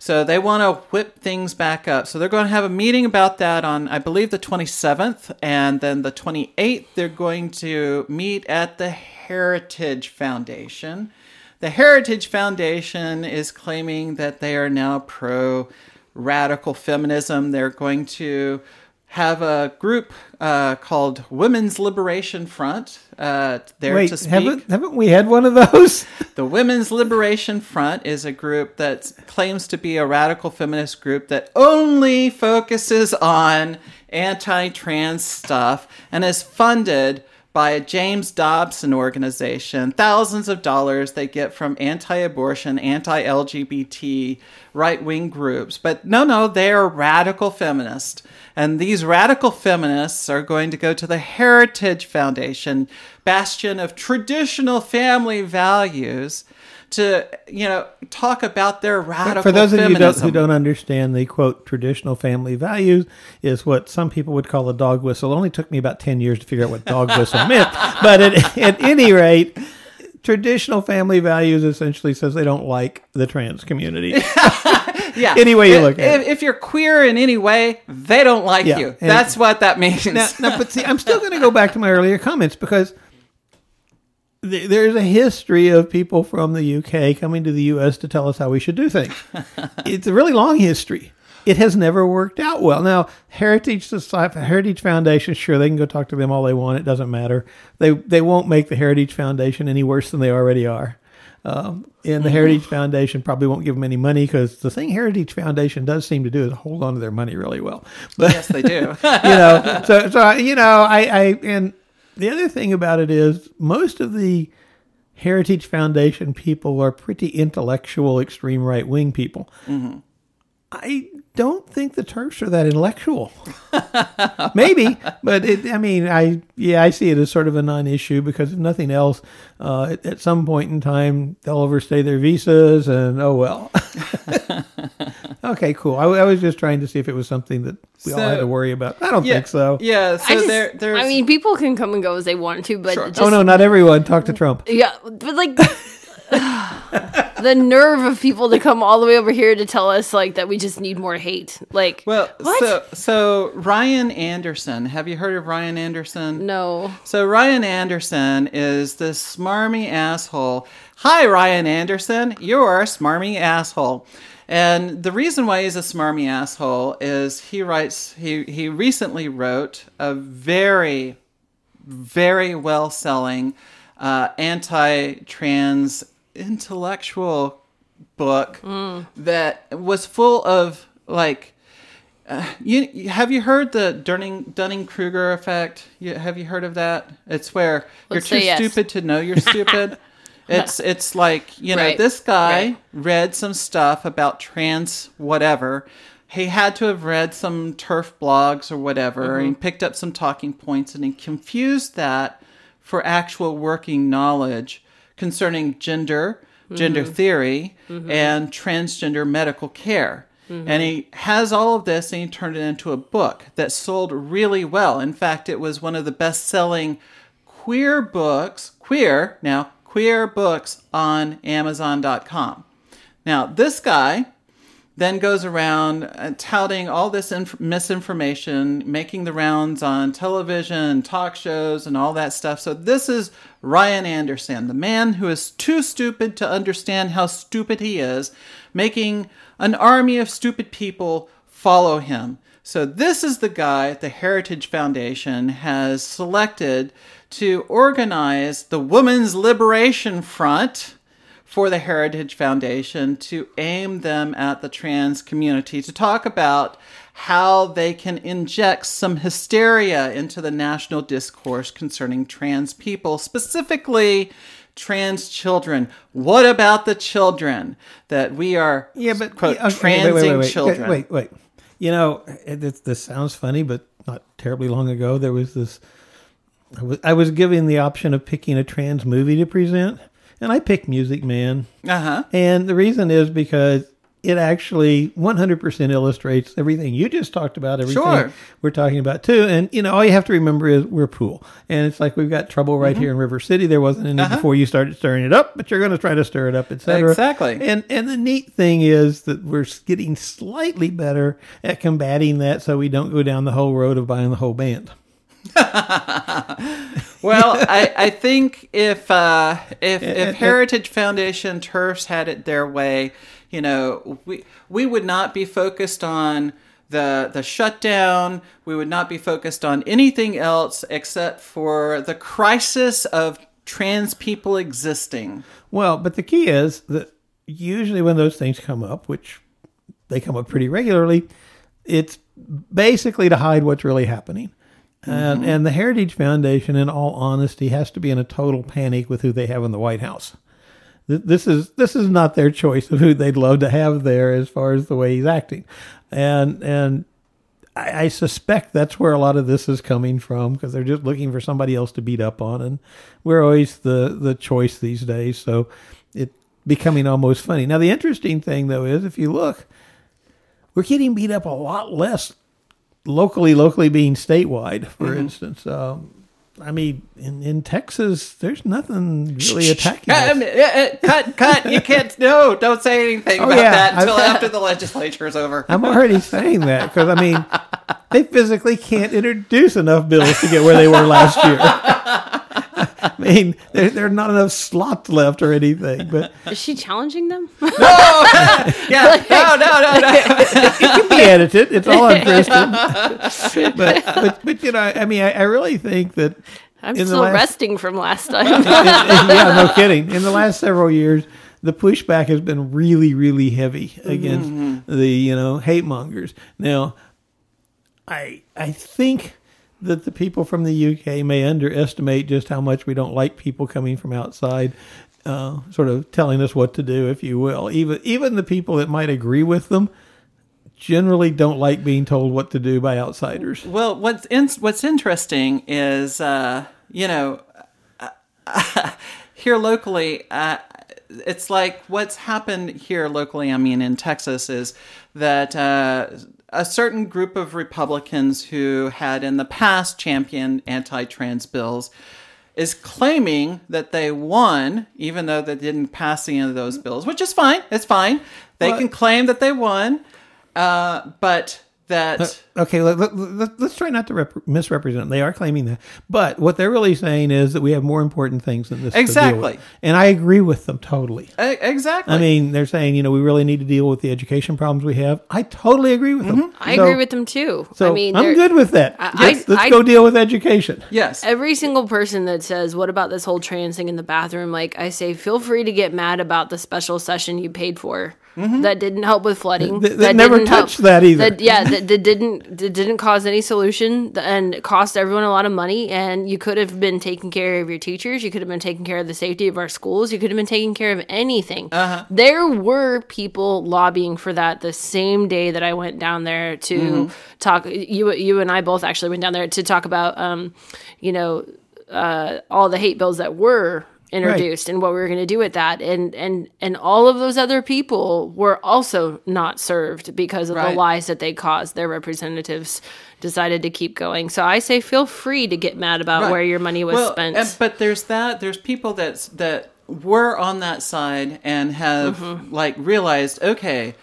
So they want to whip things back up. So they're going to have a meeting about that on, I believe, the 27th. And then the 28th, they're going to meet at the Heritage Foundation. The Heritage Foundation is claiming that they are now pro radical feminism. They're going to have a group uh, called Women's Liberation Front uh, there Wait, to speak. haven't haven't we had one of those? The Women's Liberation Front is a group that claims to be a radical feminist group that only focuses on anti trans stuff and is funded by a James Dobson organization. Thousands of dollars they get from anti abortion, anti LGBT right wing groups. But no, no, they are radical feminists. And these radical feminists are going to go to the Heritage Foundation, bastion of traditional family values, to you know talk about their radical For those of you who don't, who don't understand, the quote traditional family values is what some people would call a dog whistle. It only took me about ten years to figure out what dog whistle meant. But at, at any rate, traditional family values essentially says they don't like the trans community. yeah. any way you If- look at it. if, if you're queer in any way, they don't like Yeah, you. and- That's what that means. now, now, but see, I'm still going to go back to my earlier comments because there's a history of people from the UK coming to the US to tell us how we should do things. it's a really long history. It has never worked out well. Now, Heritage Society, Heritage Foundation, sure, they can go talk to them all they want. It doesn't matter. They they won't make the Heritage Foundation any worse than they already are. Um, and the Heritage Foundation probably won't give them any money because the thing Heritage Foundation does seem to do is hold on to their money really well. But yes, they do. you know so so you know i i and the other thing about it is most of the heritage foundation people are pretty intellectual extreme right wing people mm-hmm. i don't think the TERFs are that intellectual. Maybe but it, i mean i yeah i see it as sort of a non-issue because if nothing else uh, at, at some point in time they'll overstay their visas and oh well. Okay cool. I, I was just trying to see if it was something that we all had to worry about. I don't yeah, think so. Yeah, so I just, there, there's. I mean, people can come and go as they want to, but Sure. just, oh no not everyone. Talk to trump. Yeah, but like the nerve of people to come all the way over here to tell us like that we just need more hate. Like, well, what? so so Ryan Anderson. Have you heard of Ryan Anderson? no, So Ryan Anderson is this smarmy asshole. Hi, Ryan Anderson. You're a smarmy asshole. And the reason why he's a smarmy asshole is he writes he he recently wrote a very very well selling uh, anti trans intellectual book that was full of like uh, you, have you heard the Dunning Dunning Kruger effect? You, have you heard of that? It's where Let's you're too yes. stupid to know you're stupid. it's it's like you know Right, this guy right. read some stuff about trans whatever. He had to have read some TERF blogs or whatever, Mm-hmm. and picked up some talking points, and he confused that for actual working knowledge concerning gender, gender Mm-hmm. theory, and transgender medical care. And he has all of this and he turned it into a book that sold really well. In fact, it was one of the best selling queer books, queer, now, queer books on Amazon.com. Now, this guy then goes around uh, touting all this inf- misinformation, making the rounds on television, talk shows, and all that stuff. So, this is Ryan Anderson, the man who is too stupid to understand how stupid he is, making an army of stupid people follow him. So, this is the guy the Heritage Foundation has selected to organize the Women's Liberation Front for the Heritage Foundation to aim them at the trans community to talk about how they can inject some hysteria into the national discourse concerning trans people, specifically trans children. What about the children that we are Yeah, but quote okay, transing wait, wait, wait. children? Wait, wait. You know, it, it, this sounds funny, but not terribly long ago, there was this. I was, I was given the option of picking a trans movie to present, and I picked Music Man. Uh huh. And the reason is because it actually 100% illustrates everything you just talked about, everything Sure. we're talking about too. And, you know, all you have to remember is we're a pool. And it's like we've got trouble Mm-hmm. right here in River City. There wasn't any Uh-huh. before you started stirring it up, but you're going to try to stir it up, et cetera. Exactly. And, and the neat thing is that we're getting slightly better at combating that so we don't go down the whole road of buying the whole band. Well, I, I think if uh, if if Heritage Foundation TERFs had it their way, you know, we we would not be focused on the the shutdown. We would not be focused on anything else except for the crisis of trans people existing. Well, but the key is that usually when those things come up, which they come up pretty regularly, it's basically to hide what's really happening. And, mm-hmm. and the Heritage Foundation, in all honesty, has to be in a total panic with who they have in the White House. This is this is not their choice of who they'd love to have there as far as the way he's acting, and and I, I suspect that's where a lot of this is coming from because they're just looking for somebody else to beat up on, and we're always the the choice these days. So it becoming almost funny. Now the interesting thing though is if you look, we're getting beat up a lot less locally. Locally being statewide, for instance. Um, I mean, in, in Texas, there's nothing really attacking uh, uh, cut, cut! You can't. No, don't say anything Oh, about yeah, that until I've- after the legislature is over. I'm already saying that because I mean, they physically can't introduce enough bills to get where they were last year. I mean, there there are not enough slots left or anything. But Is she challenging them? No, yeah, no, no, no, no. it can be edited. It's all on Cristan. But but but you know, I mean, I, I really think that I'm still last- resting from last time. yeah, no kidding. In the last several years, the pushback has been really, really heavy against mm-hmm. the you know hate mongers. Now, I I think that the people from the UK may underestimate just how much we don't like people coming from outside. Uh, sort of telling us what to do, if you will. Even even the people that might agree with them generally don't like being told what to do by outsiders. Well, what's in, what's interesting is, uh, you know, here locally, uh, it's like what's happened here locally. I mean, in Texas, is that uh, a certain group of Republicans who had in the past championed anti-trans bills is claiming that they won, even though they didn't pass any of those bills, which is fine. It's fine. They Well- can claim that they won, uh, but that. Okay, let, let, let, us try not to rep- misrepresent. them. They are claiming that, but what they're really saying is that we have more important things than this. To deal Exactly. with. and I agree with them totally. E- Exactly. I mean, they're saying you know we really need to deal with the education problems we have. I totally agree with them. Mm-hmm. I So- agree with them too. So I mean, I'm good with that. I- let's I- let's I- go deal with education. yes. Every single person that says, What about this whole trans thing in the bathroom? Like, I say, feel free to get mad about the special session you paid for. Mm-hmm. That didn't help with flooding. Th- that never didn't help- touched that either. yeah, that, that didn't that didn't cause any solution and it cost everyone a lot of money. And you could have been taking care of your teachers. You could have been taking care of the safety of our schools. You could have been taking care of anything. There were people lobbying for that the same day that I went down there to talk. You you and I both actually went down there to talk about, um, you know, uh, all the hate bills that were introduced and what we were going to do with that and and and all of those other people were also not served because of Right. the lies that they caused their representatives decided to keep going so i say feel free to get mad about Right. where your money was Well, spent and- but there's that. There's people that's that were on that side and have Mm-hmm. like realized, okay,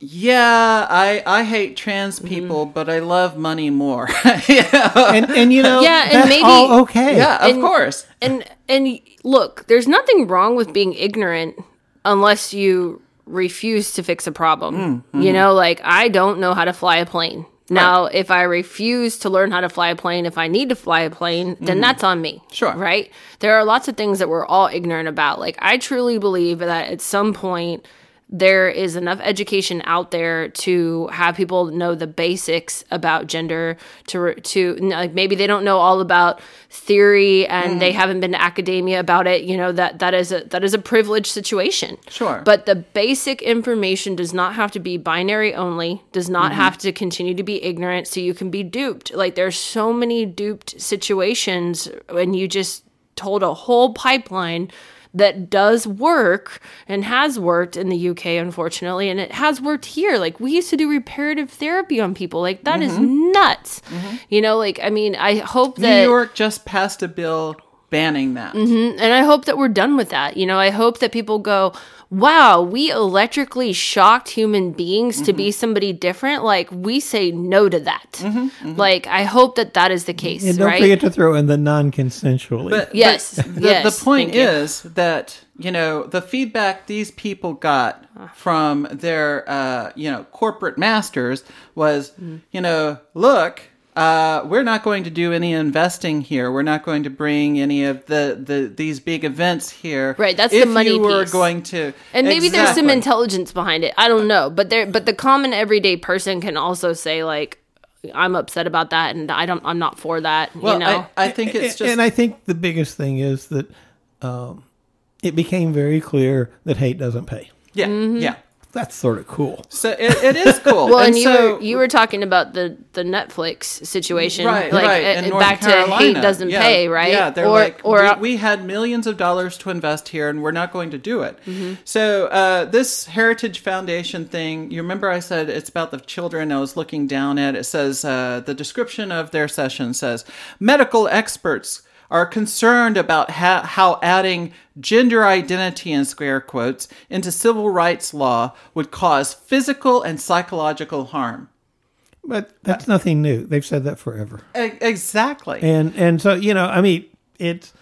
yeah, I I hate trans Mm-hmm. people, but I love money more. And and you know Yeah, and that's maybe- all okay. yeah, of And- course. and and look there's nothing wrong with being ignorant unless you refuse to fix a problem mm, you mm-hmm. know like i don't know how to fly a plane now if i refuse to learn how to fly a plane if i need to fly a plane then mm-hmm. that's on me Sure. right there are lots of things that we're all ignorant about like i truly believe that at some point there is enough education out there to have people know the basics about gender to to like maybe they don't know all about theory and they mm-hmm. haven't been to academia about it you know that that is a that is a privileged situation. Sure. but the basic information does not have to be binary only does not mm-hmm. have to continue to be ignorant so you can be duped. Like there's so many duped situations when you just told a whole pipeline that does work and has worked in the UK, unfortunately, and it has worked here. Like we used to do reparative therapy on people. Like that is mm-hmm. nuts. Mm-hmm. You know, like I mean, I hope that New York just passed a bill banning that. Mm-hmm. and I hope that we're done with that. You know, I hope that people go, wow, we electrically shocked human beings to be mm-hmm. somebody different. Like, we say no to that. Mm-hmm. Like, I hope that that is the case, And don't right? forget to throw in the non-consensually. But Yes, but the, yes, the point thank you. is that you know the feedback these people got ah. from their uh, you know corporate masters was Mm-hmm. you know look. Uh, we're not going to do any investing here. We're not going to bring any of the, the these big events here. Right, that's the if money you were piece. going to, and maybe there's some intelligence behind it. I don't know, but there, but the common everyday person can also say like, "I'm upset about that," and I don't, I'm not for that. Well, you know, I, I think it's just and I think the biggest thing is that um, it became very clear that hate doesn't pay. yeah, yeah. That's sort of cool. So it, it is cool. well, and, you so, were you were talking about the the Netflix situation, right, like right. uh, in North back Carolina. to hate doesn't Yeah, pay, right? Yeah, they're or like, or uh, we, we had millions of dollars to invest here, and we're not going to do it. Mm-hmm. So uh, this Heritage Foundation thing, you remember I said it's about the children. I was looking down at. It says uh, the description of their session says medical experts are concerned about ha- how adding gender identity in square quotes into civil rights law would cause physical and psychological harm. But that's nothing new. They've said that forever. E- exactly. And and so you know, I mean, it's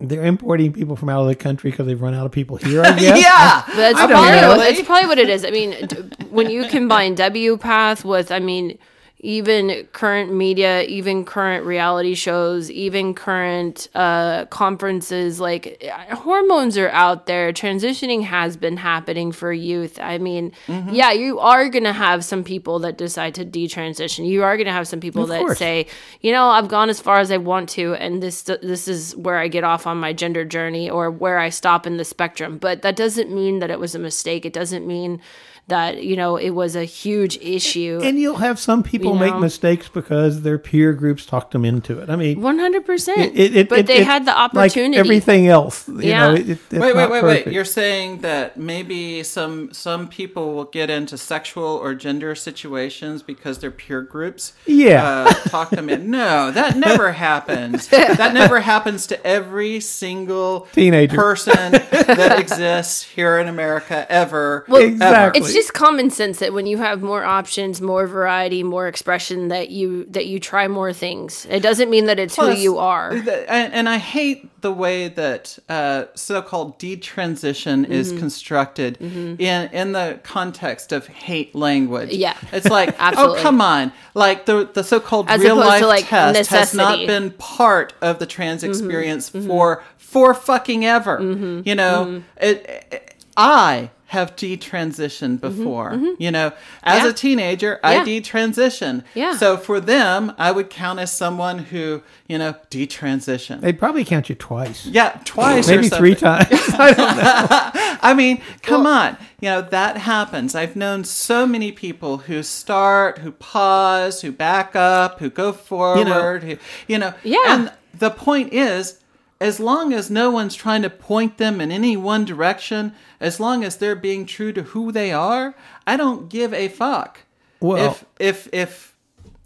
they're importing people from out of the country because they've run out of people here. I guess. yeah. That's I probably, know. that's probably what it is. I mean, d- when you combine WPATH with, I mean, even current media, even current reality shows, even current uh, conferences, like hormones are out there. Transitioning has been happening for youth. I mean, Mm-hmm. yeah, you are going to have some people that decide to detransition. You are going to have some people Of that course. say, you know, I've gone as far as I want to, and this this is where I get off on my gender journey or where I stop in the spectrum. But that doesn't mean that it was a mistake. It doesn't mean that you know it was a huge issue. And you'll have some people You make mistakes because their peer groups talked them into it. I mean, One hundred percent. it, it, But it- they it- had the like opportunity. everything else, you Yeah. know, it, it- it's Wait, wait, not wait, wait. You're saying that maybe some some people will get into sexual or gender situations because their peer groups Yeah. uh, talk them in. No, that never happens. That never happens to every single Teenager. person that exists here in America ever. Well, Exactly. It's just common sense that when you have more options, more variety, more expression, that you that you try more things. It doesn't mean that it's Plus, who you are. and, and I hate the way that uh, so-called detransition is Mm-hmm. constructed in in the context of hate language. Yeah. it's like, oh come on, like the the so-called As real life to, like, test has not been part of the trans Mm-hmm. experience for for fucking ever. You know, it, it- I have detransitioned before. You know, as Mm-hmm. Yeah. a teenager, I Yeah. detransitioned. Yeah. So for them, I would count as someone who, you know, detransitioned. They'd probably count you twice, Yeah, twice or maybe three times. I don't know. I mean, come on. You know, that happens. I've known so many people who start, who pause, who back up, who go forward, You who, you know. Yeah. And the point is, as long as no one's trying to point them in any one direction, as long as they're being true to who they are, I don't give a fuck. Well- if if if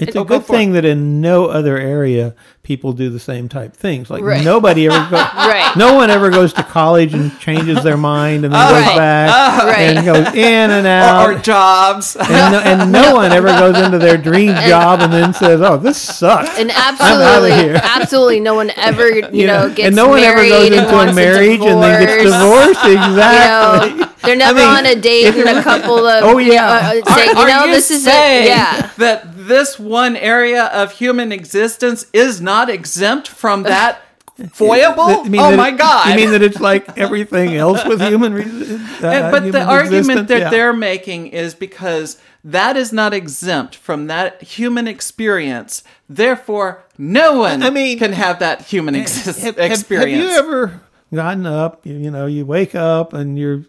It's Oh, a good it. thing that in no other area people do the same type things. Like Right. nobody ever goes. Right. No one ever goes to college and changes their mind and then goes Right. back Right. and goes in and out. or, or jobs. and, no, and no one ever goes into their dream job and then says, "Oh, this sucks." And absolutely, absolutely, no one ever, you, You know, know, gets and no one ever goes into a marriage and then gets divorce. divorced. Exactly. You know, they're never mean, on a date and a couple of. Oh, yeah. uh, say, you Are know, you this is it. Yeah. that this one area of human existence is not exempt from that foible? You mean oh my it- god! You mean that it's like everything else with human? Re- uh, And- but the argument that Yeah. they're making is because that is not exempt from that human experience. Therefore, no one I mean, can have that human exis- have, have- experience. Have you ever gotten up? You know, you wake up and you're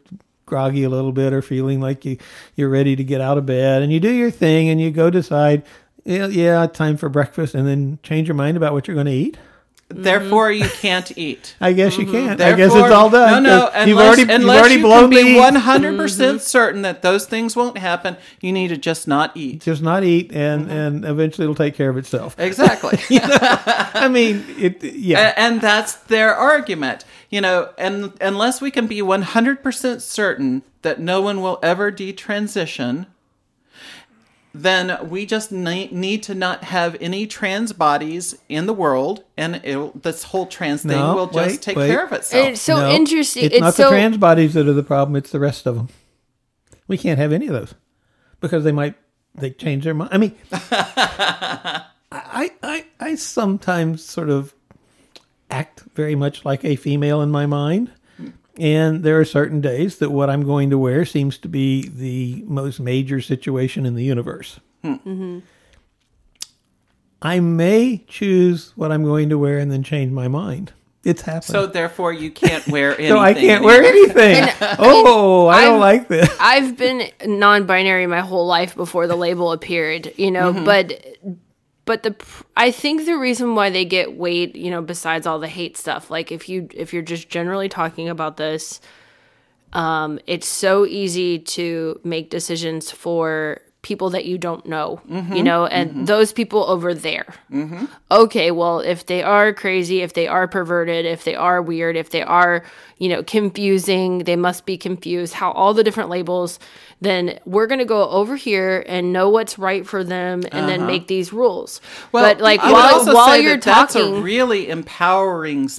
groggy a little bit, or feeling like you you're ready to get out of bed, and you do your thing, and you go decide, yeah, yeah, time for breakfast, and then change your mind about what you're going to eat. Therefore, you can't eat. I guess you can't. I Mm-hmm. Guess it's all done. No, no. 'cause you've Unless, already, you've already you blown can be one hundred percent certain that those things won't happen, you need to just not eat. just not eat, and Mm-hmm. and eventually it'll take care of itself. Exactly. I mean, it. Yeah. A- and that's their argument you know and unless we can be 100% certain that no one will ever detransition then we just need to not have any trans bodies in the world and it'll, this whole trans thing No, will just wait, take wait. care of itself It's so No, interesting. It's, It's, not so the trans bodies that are the problem. It's the rest of them. We can't have any of those because they might they change their mind. I mean, I, I I sometimes sort of act very much like a female in my mind. And there are certain days that what I'm going to wear seems to be the most major situation in the universe. I may choose what I'm going to wear and then change my mind. It's happened. so therefore you can't wear anything So I can't anymore. wear anything. oh, I don't I've- like this. I've been non-binary my whole life before the label appeared, you know, Mm-hmm. but but the I think the reason why they get weight, you know, besides all the hate stuff, like if you if you're just generally talking about this, um it's so easy to make decisions for people that you don't know, Mm-hmm. you know, and those people over there. Okay, well, if they are crazy, if they are perverted, if they are weird, if they are, you know, confusing, they must be confused, how all the different labels, then we're going to go over here and know what's right for them and then make these rules. but like Uh-huh. I while while you're that that's a really empowering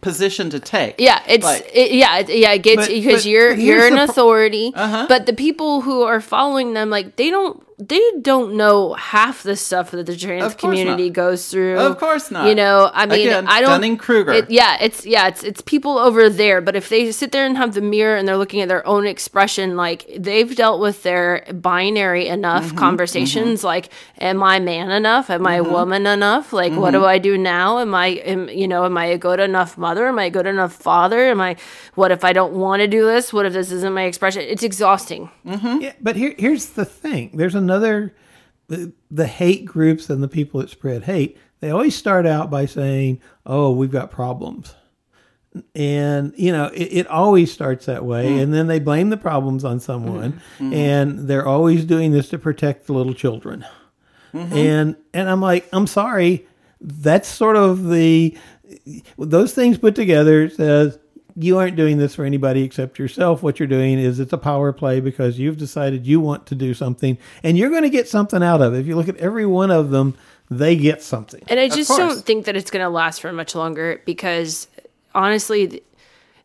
position to take yeah, it's Like- it, yeah, it, yeah. It gets because you're you're an the pro- authority, Uh-huh. but the people who are following them, like they don't they don't know half the stuff that the trans community not. goes through. Of course not. You know, I mean, Again, I don't Dunning-Kruger. it- yeah, it's yeah, it's it's people over there. But if they sit there and have the mirror and they're looking at their own expression, like they've dealt with their binary enough Mm-hmm, conversations. Like, am I man enough? Am I woman enough? Like, what Mm-hmm. do I do now? Am I am you know am I a good enough mother? Am I a good enough father? Am I what if I don't want to do this? What if this isn't my expression? It's exhausting. Yeah, but here, here's the thing. There's another the, hate groups and the people that spread hate. They always start out by saying, "Oh, we've got problems," and you know it, it always starts that way. Hmm. And then they blame the problems on someone, mm-hmm. Mm-hmm. and they're always doing this to protect the little children. Mm-hmm. And and I'm like, I'm sorry. That's sort of the those things put together says you aren't doing this for anybody except yourself. What you're doing is it's a power play because you've decided you want to do something and you're going to get something out of it. If you look at every one of them, they get something. And I just don't think that it's going to last for much longer because honestly,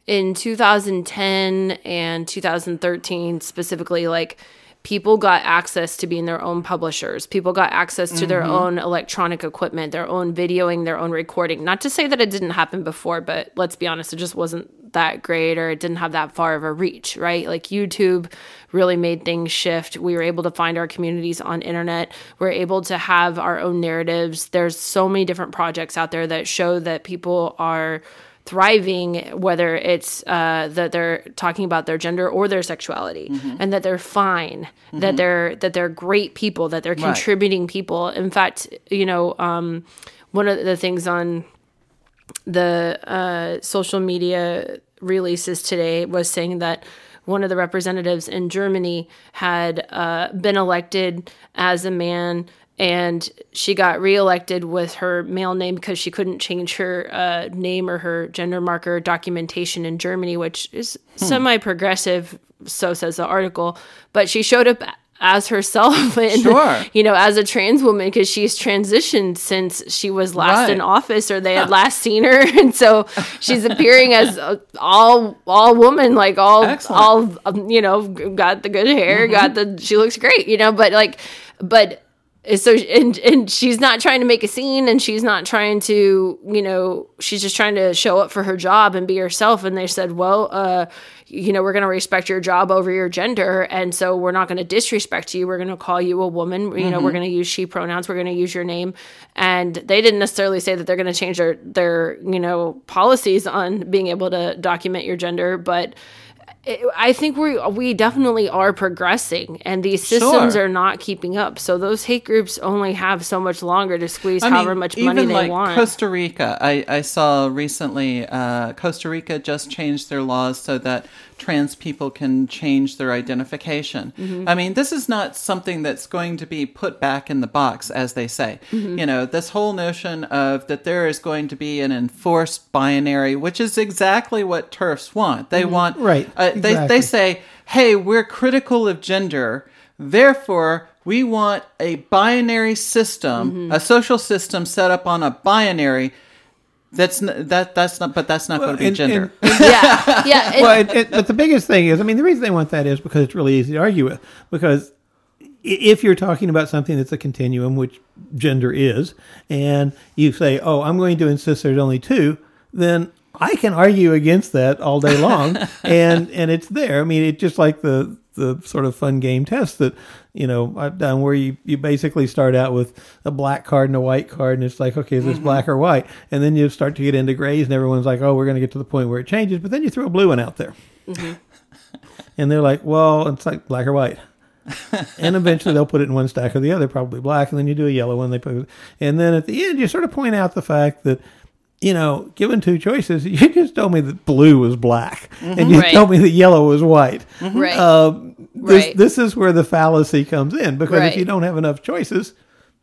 in 2010 and 2013 specifically, like people got access to being their own publishers. People got access to their mm-hmm. own electronic equipment, their own videoing, their own recording. Not to say that it didn't happen before, but let's be honest, it just wasn't that great or it didn't have that far of a reach, right? Like YouTube really made things shift. We were able to find our communities on internet. We're able to have our own narratives. There's so many different projects out there that show that people are thriving whether it's uh, that they're talking about their gender or their sexuality and that they're fine that they're that they're great people that they're contributing people. In fact you know um, one of the things on the uh, social media releases today was saying that one of the representatives in Germany had uh, been elected as a man and she got reelected with her male name because she couldn't change her uh, name or her gender marker documentation in Germany, which is semi progressive, so says the article. But she showed up as herself and Sure. you know as a trans woman because she's transitioned since she was last in office or they had last seen her and so she's appearing as a, all all woman like all Excellent. all um, you know got the good hair got the she looks great you know but like but so and and she's not trying to make a scene and she's not trying to you know she's just trying to show up for her job and be herself. And they said well uh you know we're going to respect your job over your gender and so we're not going to disrespect you. We're going to call you a woman. You know we're going to use she pronouns. We're going to use your name. And they didn't necessarily say that they're going to change their their you know policies on being able to document your gender but I think we we definitely are progressing, and these systems Sure. are not keeping up. So those hate groups only have so much longer to squeeze I however mean, much money they like want. Costa Rica, I, I saw recently, uh, Costa Rica just changed their laws so that trans people can change their identification. Mm-hmm. I mean, this is not something that's going to be put back in the box, as they say. Mm-hmm. You know, this whole notion of that there is going to be an enforced binary, which is exactly what TERFs want. They want, Right, uh, they, exactly. they say, hey, we're critical of gender. Therefore, we want a binary system, a social system set up on a binary. That's n- that that's not, but that's not going to be and- gender. yeah, yeah. and- well, it, it, but the biggest thing is, I mean, the reason they want that is because it's really easy to argue with. Because if you're talking about something that's a continuum, which gender is, and you say, "Oh, I'm going to insist there's only two, then I can argue against that all day long, and and it's there. I mean, it's just like the the sort of fun game test that you know I've done, where you you basically start out with a black card and a white card, and it's like, okay, is this mm-hmm. black or white? And then you start to get into grays, and everyone's like, oh, we're going to get to the point where it changes, but then you throw a blue one out there, mm-hmm. and they're like, well, it's like black or white. and eventually they'll put it in one stack or the other, probably black, and then you do a yellow one. They put, and then at the end you sort of point out the fact that, you know, given two choices, you just told me that blue was black, and you Right. told me that yellow was white. Mm-hmm. right. Um, this, Right. this is where the fallacy comes in because if you don't have enough choices,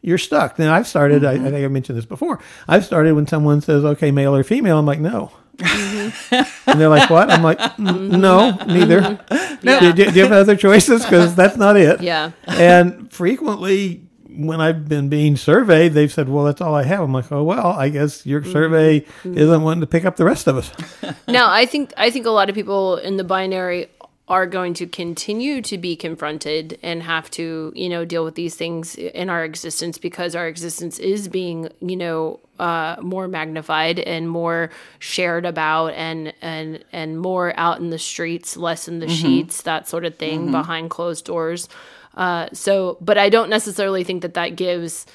you're stuck. Now I've started. I, I mm-hmm. think I mentioned this before. I've started when someone says, "Okay, male or female," I'm like, "No." and they're like, "What?" I'm like, "Mm, "No, neither." Yeah. Do, do you have other choices? Because that's not it. Yeah. And frequently, when I've been being surveyed, they've said, "Well, that's all I have." I'm like, "Oh well, I guess your mm-hmm. survey mm-hmm. isn't wanting to pick up the rest of us." No, I think I think a lot of people in the binary are going to continue to be confronted and have to, you know, deal with these things in our existence because our existence is being, you know, uh, more magnified and more shared about and and and more out in the streets, less in the mm-hmm. sheets, that sort of thing behind closed doors. Uh, so, but I don't necessarily think that that gives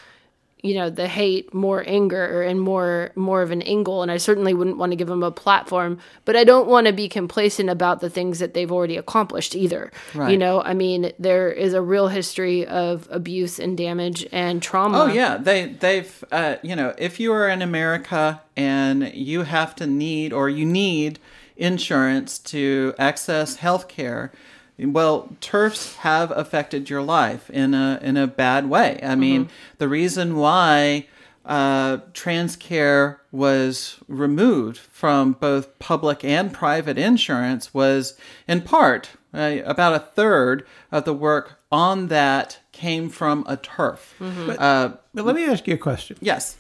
you know the hate more anger and more more of an angle. And i certainly wouldn't want to give them a platform but i don't want to be complacent about the things that they've already accomplished either. You know i mean there is a real history of abuse and damage and trauma. Oh yeah, they they've uh, you know if you are in America and you have to need or you need insurance to access health care, well, TERFs have affected your life in a in a bad way. I mean, the reason why uh, trans care was removed from both public and private insurance was in part uh, about a third of the work on that came from a TERF. Uh, But let me ask you a question. yes.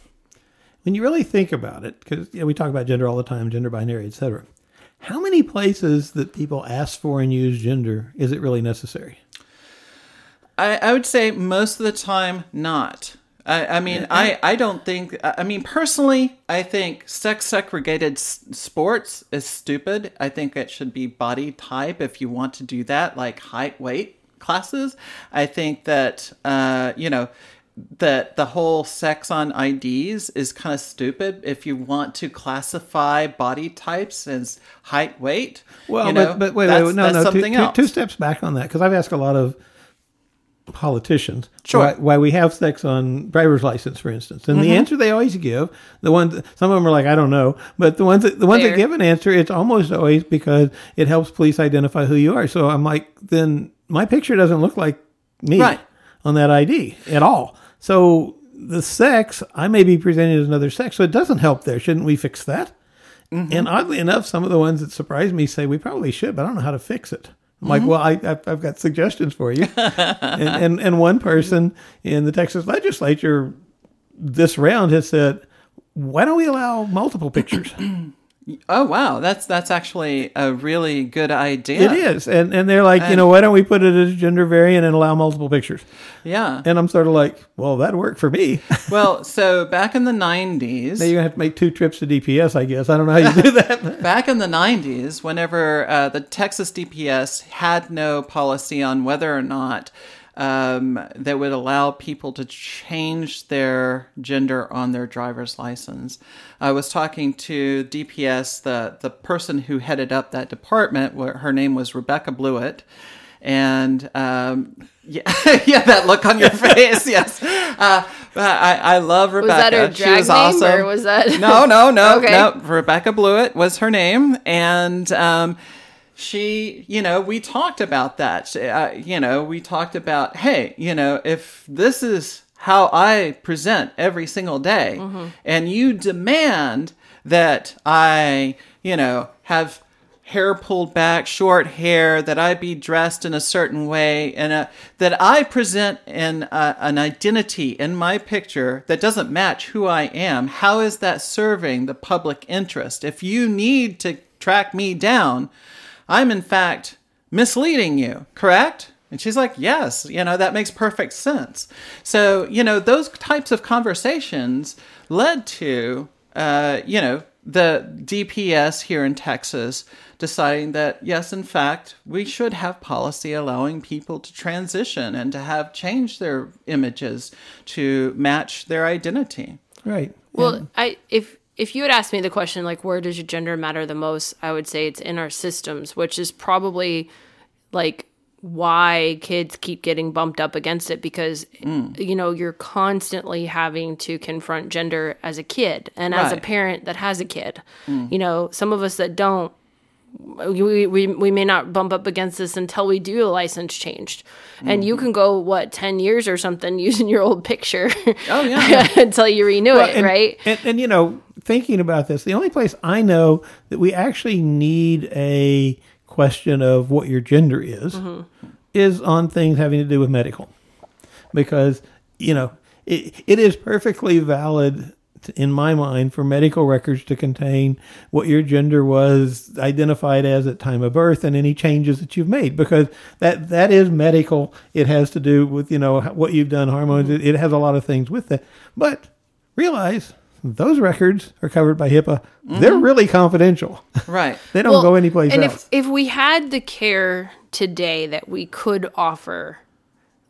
when you really think about it, because you know, we talk about gender all the time, gender binary, etc. How many places that people ask for and use gender is it really necessary? I, I would say most of the time not. I, I mean, I, I don't think, I mean, personally, I think sex segregated s- sports is stupid. I think it should be body type if you want to do that, like height, weight classes. I think that, uh, you know, that the whole sex on IDs is kind of stupid if you want to classify body types as height, weight. Well, you know, but, but wait, that's, wait, no, that's no, two, something two- else. two steps back on that because I've asked a lot of politicians Sure. why, why we have sex on driver's license, for instance, and the Mm-hmm. answer they always give, the ones some of them are like, I don't know, but the ones that the ones Fair. that give an answer, it's almost always because it helps police identify who you are. So I'm like, then my picture doesn't look like me Right. on that ID at all. So the sex, I may be presented as another sex, so it doesn't help there. Shouldn't we fix that? Mm-hmm. And oddly enough, some of the ones that surprise me say we probably should, but I don't know how to fix it. I'm like, mm-hmm. well, I, I've, I've got suggestions for you. and, and and one person in the Texas legislature this round has said, why don't we allow multiple pictures? Oh wow, that's that's actually a really good idea. It is, and and they're like, you know, why don't we put it as gender variant and allow multiple pictures? Yeah. And I'm sort of like, well, that worked for me. well, so back in the '90s, Now you're gonna have to make two trips to DPS, I guess. I don't know how you do that. back in the 90s, whenever uh, the Texas DPS had no policy on whether or not um, that would allow people to change their gender on their driver's license. I was talking to DPS, the the person who headed up that department. Where her name was Rebecca Blewett, and um, yeah, yeah, that look on your face. Yes, uh, I, I love Rebecca. Was that her she drag was name, awesome. or was that No, no, no, Okay. no. Rebecca Blewett was her name, and um, she, you know, we talked about that. She- Uh, you know, we talked about, hey, you know, if this is how I present every single day, and you demand that I, you know, have hair pulled back, short hair, that I be dressed in a certain way, and uh, that I present in a, an identity in my picture that doesn't match who I am, how is that serving the public interest? If you need to track me down, I'm in fact misleading you, correct? And she's like, yes, you know, that makes perfect sense. So, you know, those types of conversations led to, uh, you know, the DPS here in Texas deciding that, yes, in fact, we should have policy allowing people to transition and to have changed their images to match their identity. Right. Well, I if if you had asked me the question like where does your gender matter the most, I would say it's in our systems, which is probably like why kids keep getting bumped up against it because mm. you know you're constantly having to confront gender as a kid and as a parent that has a kid. Mm. You know some of us that don't we, we, we may not bump up against this until we do a license changed and you can go what 10 years or something using your old picture Oh, yeah. until you renew Well, it and, right? And, and you know, thinking about this, the only place I know that we actually need a question of what your gender is mm-hmm. is on things having to do with medical, because you know it, it is perfectly valid t- in my mind for medical records to contain what your gender was identified as at time of birth and any changes that you've made because that that is medical. It has to do with you know what you've done hormones. It, it has a lot of things with it. But realize those records are covered by HIPAA. They're mm-hmm. really confidential. Right. they don't Well, go anyplace and else. if if we had the care today that we could offer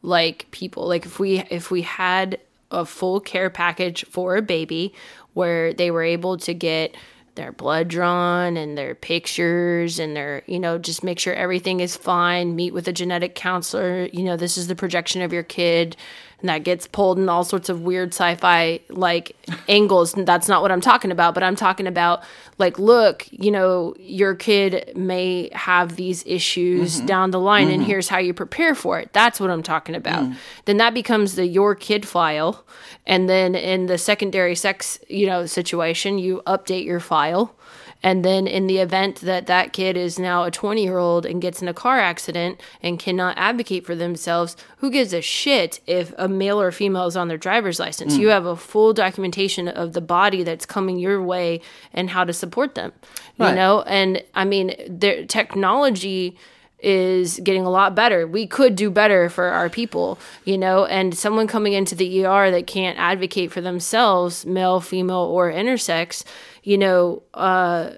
like people like if we if we had a full care package for a baby where they were able to get their blood drawn and their pictures and their you know just make sure everything is fine meet with a genetic counselor you know this is the projection of your kid and that gets pulled in all sorts of weird sci-fi like angles. And that's not what i'm talking about but i'm talking about like look you know your kid may have these issues mm-hmm. down the line and mm-hmm. here's how you prepare for it. That's what i'm talking about. Mm. Then that becomes the your kid file and then in the secondary sex you know situation you update your file and then in the event that that kid is now a 20 year old and gets in a car accident and cannot advocate for themselves, who gives a shit if a male or female is on their driver's license? Hmm. You have a full documentation of the body that's coming your way and how to support them. You know, and I mean, their technology is getting a lot better. We could do better for our people, you know, and someone coming into the ER that can't advocate for themselves, male, female, or intersex, you know, uh,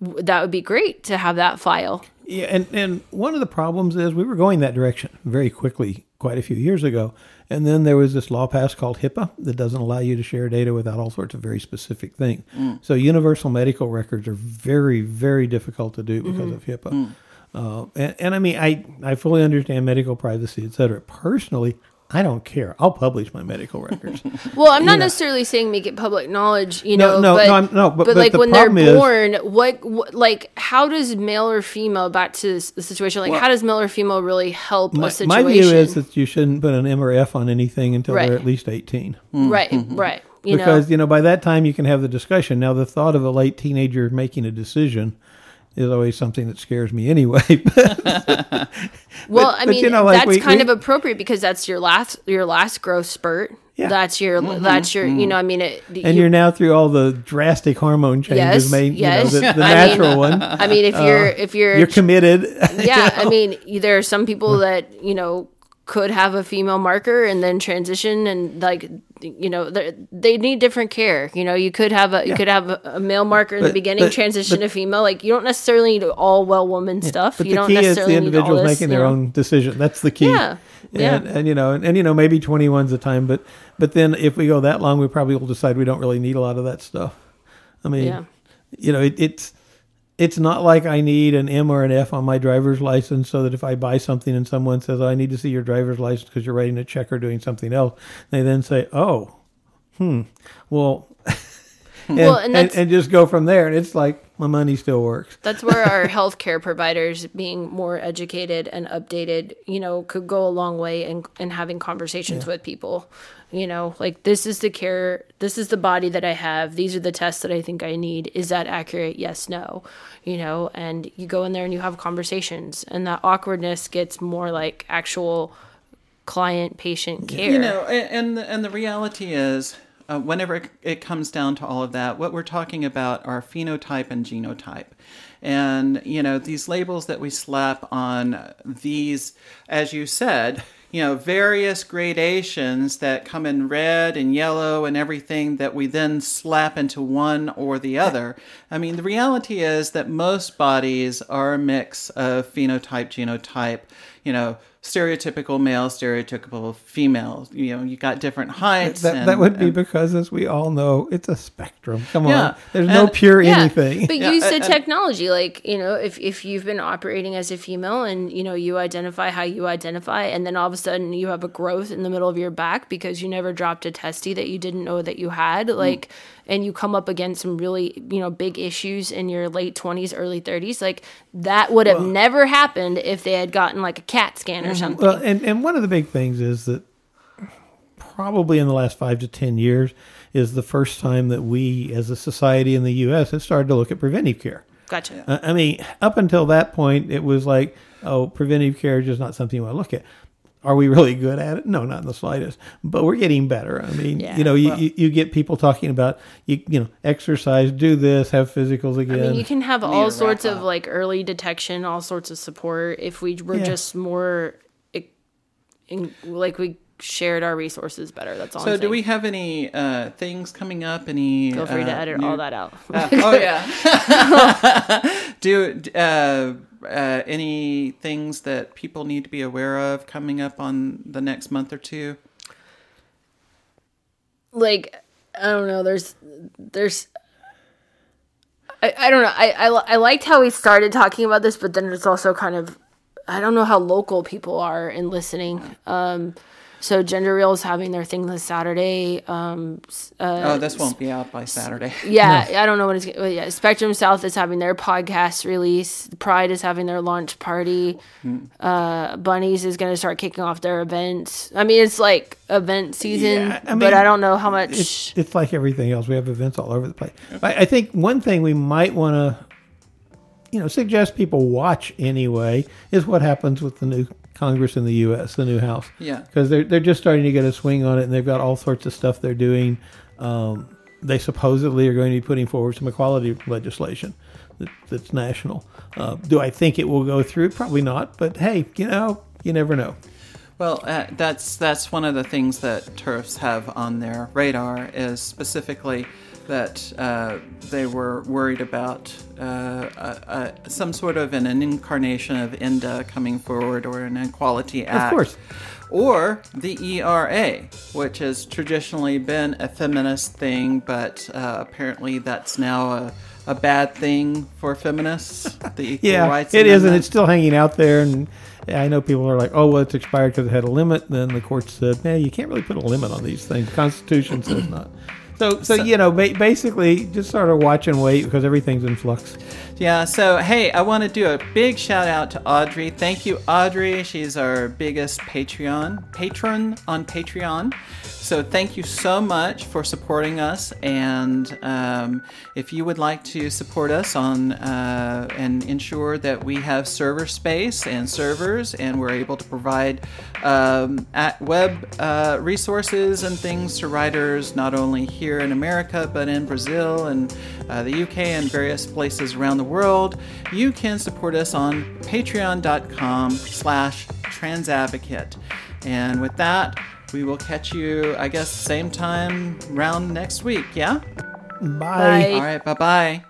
that would be great to have that file. Yeah, and, and one of the problems is we were going that direction very quickly quite a few years ago. And then there was this law passed called HIPAA that doesn't allow you to share data without all sorts of very specific things. So universal medical records are very, very difficult to do because of HIPAA. Uh, and, and I mean, I, I fully understand medical privacy, et cetera. Personally, I don't care. I'll publish my medical records. Well, I'm not necessarily saying make it public knowledge, you No, know, no, but, no, I'm- no, but- but like the when they're is- born, what, what, like, how does male or female, back to this, the situation, like, how does male or female really help my, a situation? my view is that you shouldn't put an M or F on anything until Right. they're at least 18. right, right. You because know, you know by that time you can have the discussion. Now the thought of a late teenager making a decision is always something that scares me anyway. Well, But- I but, mean, you know, like, that's we- kind we- of appropriate because that's your last your last growth spurt. Yeah. That's your mm-hmm. that's your you know I mean it, and you're now through all the drastic hormone changes Yes, made, yes. you know, the, the I mean- natural one. I mean if uh, you're if you're, You're committed. yeah I mean there are some people mm. that you know could have a female marker and then transition and like you know they they need different care. You know, you could have a you could have a, a male marker in the beginning, but- transition but- to female. Like you don't necessarily need all well woman stuff. But you the don't key is necessarily the individuals this, making their know? own decision. That's the key. Yeah. Yeah. And, and you know, and, and you know, maybe 21's the time, but but then if we go that long, we probably will decide we don't really need a lot of that stuff. I mean, Yeah. you know, it, it's it's not like I need an M or an F on my driver's license so that if I buy something and someone says, oh, "I need to see your driver's license because you're writing a check or doing something else," they then say, "Oh, hmm, well." and, Well, and and, and just go from there, and it's like my money still works. That's where our healthcare providers being more educated and updated, you know, could go a long way in, in having conversations with people. You know, like this is the care, this is the body that I have. These are the tests that I think I need. Is that accurate? Yes, no. You know, and you go in there and you have conversations, and that awkwardness gets more like actual client patient care. You know, and the, and the reality is, uh, whenever it, it comes down to all of that, what we're talking about are phenotype and genotype. And, you know, these labels that we slap on these, as you said, you know, various gradations that come in red and yellow and everything that we then slap into one or the other. I mean, the reality is that most bodies are a mix of phenotype, genotype, you know, stereotypical male, stereotypical female. You know, you got different heights. That, and, that would be and- because, as we all know, it's a spectrum. Come Yeah. on, there's no pure Yeah, anything. But Yeah, use the and- technology, like you know, if if you've been operating as a female and you know you identify how you identify, and then all of a sudden you have a growth in the middle of your back because you never dropped a testy that you didn't know that you had, Mm. And you come up against some really you know big issues in your late twenties, early thirties, like that would have never happened if they had gotten like a CAT scan or something. Well, and, and one of the big things is that probably in the last five to ten years is the first time that we, as a society in the U.S., have started to look at preventive care. gotcha. Uh, I mean, up until that point, it was like, oh, preventive care is just not something you want to look at. Are we really good at it? No, not in the slightest. But we're getting better. I mean, Yeah. you know, you, you, you get people talking about you, you know, exercise, do this, have physicals again. I again. mean, you can have all to sorts wrap of up. like early detection, all sorts of support if we were Yeah. just more, in, like we shared our resources better. That's all. So, I'm do saying. we have any uh, things coming up? Any? Feel free to uh, edit new- all that out. Uh, oh yeah. do uh, any things that people need to be aware of coming up on the next month or two? like I don't know. There's there's. I, I don't know. I, I I liked how we started talking about this, but then it's also kind of I don't know how local people are in listening. Um, so Gender Real is having their thing this Saturday. Um, uh, oh, this won't be out by Saturday. Yeah, I don't know what it's. well, Yeah, Spectrum South is having their podcast release. Pride is having their launch party. Uh, Bunnies is going to start kicking off their events. I mean, it's like event season, Yeah, I mean, but I don't know how much. it's it's like everything else. We have events all over the place. I, I think one thing we might want to, you know, suggest people watch anyway is what happens with the new Congress in the U.S., the new House. Yeah. because they're they're just starting to get a swing on it, and they've got all sorts of stuff they're doing. Um, they supposedly are going to be putting forward some equality legislation that, that's national. Uh, do I think it will go through? Probably not. But hey, you know, you never know. Well, uh, that's that's one of the things that TERFs have on their radar is specifically that uh, they were worried about uh, uh, uh, some sort of an, an incarnation of ENDA coming forward or an Equality Act. course. Or the ERA, which has traditionally been a feminist thing, but uh, apparently that's now a, a bad thing for feminists. The Equal Yeah, Rights it is, and it's still hanging out there. And I know people are like, "Oh, well, it's expired because it had a limit." Then the court said, "Man, you can't really put a limit on these things. The Constitution says not." So, so, you know, ba- basically, just sort of watch and wait because everything's in flux. Yeah, so hey, I want to do a big shout out to Audrey. Thank you, Audrey. She's our biggest Patreon patron on Patreon. So thank you so much for supporting us. And um, if you would like to support us on uh, and ensure that we have server space and servers, and we're able to provide um, at web uh, resources and things to writers not only here in America but in Brazil and uh, the UK and various places around the world, you can support us on patreon.com slash transadvocate. And with that, we will catch you, I guess, same time round next week. Yeah? Bye. All right. Bye bye.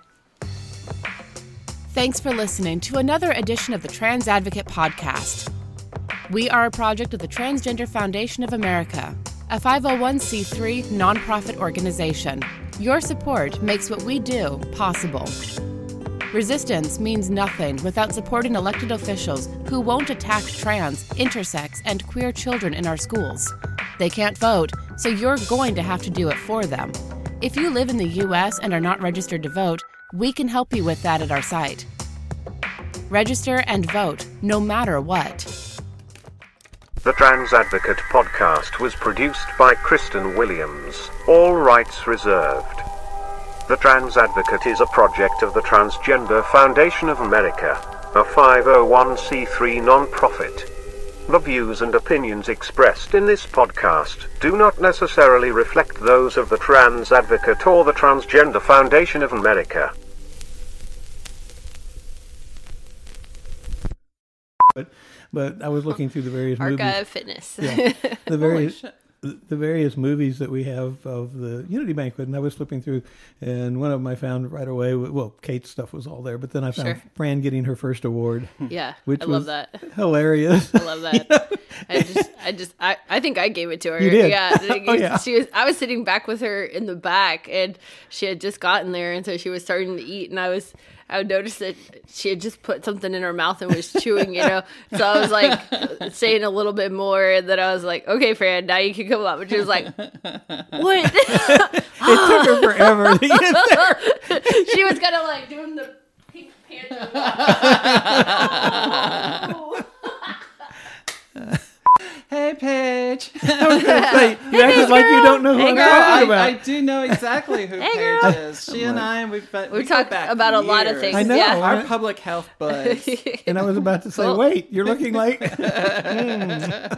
Thanks for listening to another edition of the Trans Advocate Podcast. We are a project of the Transgender Foundation of America, a 501c3 nonprofit organization. Your support makes what we do possible. Resistance means nothing without supporting elected officials who won't attack trans, intersex, and queer children in our schools. They can't vote, so you're going to have to do it for them. If you live in the U.S. and are not registered to vote, we can help you with that at our site. Register and vote, no matter what. The Trans Advocate podcast was produced by Cristan Williams. All rights reserved. The Trans Advocate is a project of the Transgender Foundation of America, a 501c3 nonprofit. The views and opinions expressed in this podcast do not necessarily reflect those of the Trans Advocate or the Transgender Foundation of America. But but I was looking through the various Archive movies. Fitness. Yeah, the various the various movies that we have of the Unity Banquet, and I was flipping through, and one of them I found right away. Well, Kate's stuff was all there, but then I found Sure. Fran getting her first award, Yeah, which I love that. hilarious. I love that. I just, I just, I, I think I gave it to her. You did? Yeah. Oh, yeah. She was. I was sitting back with her in the back, and she had just gotten there, and so she was starting to eat, and I was. I would notice that she had just put something in her mouth and was chewing, you know. So I was like saying a little bit more, and then I was like, "Okay, Fran, now you can come up." And she was like, "What?" it took her forever to get there. she was kind of like doing the pink panda. Hey, Paige. I was going to say you acted like you don't know who Hey, I'm girl. talking I, I do know exactly who Hey, Paige girl. is. She and I, we've been, We we talked back about a lot of things. I know. Yeah. Our public health buzz. and I was about to say, Cool. wait, you're looking like. Hmm.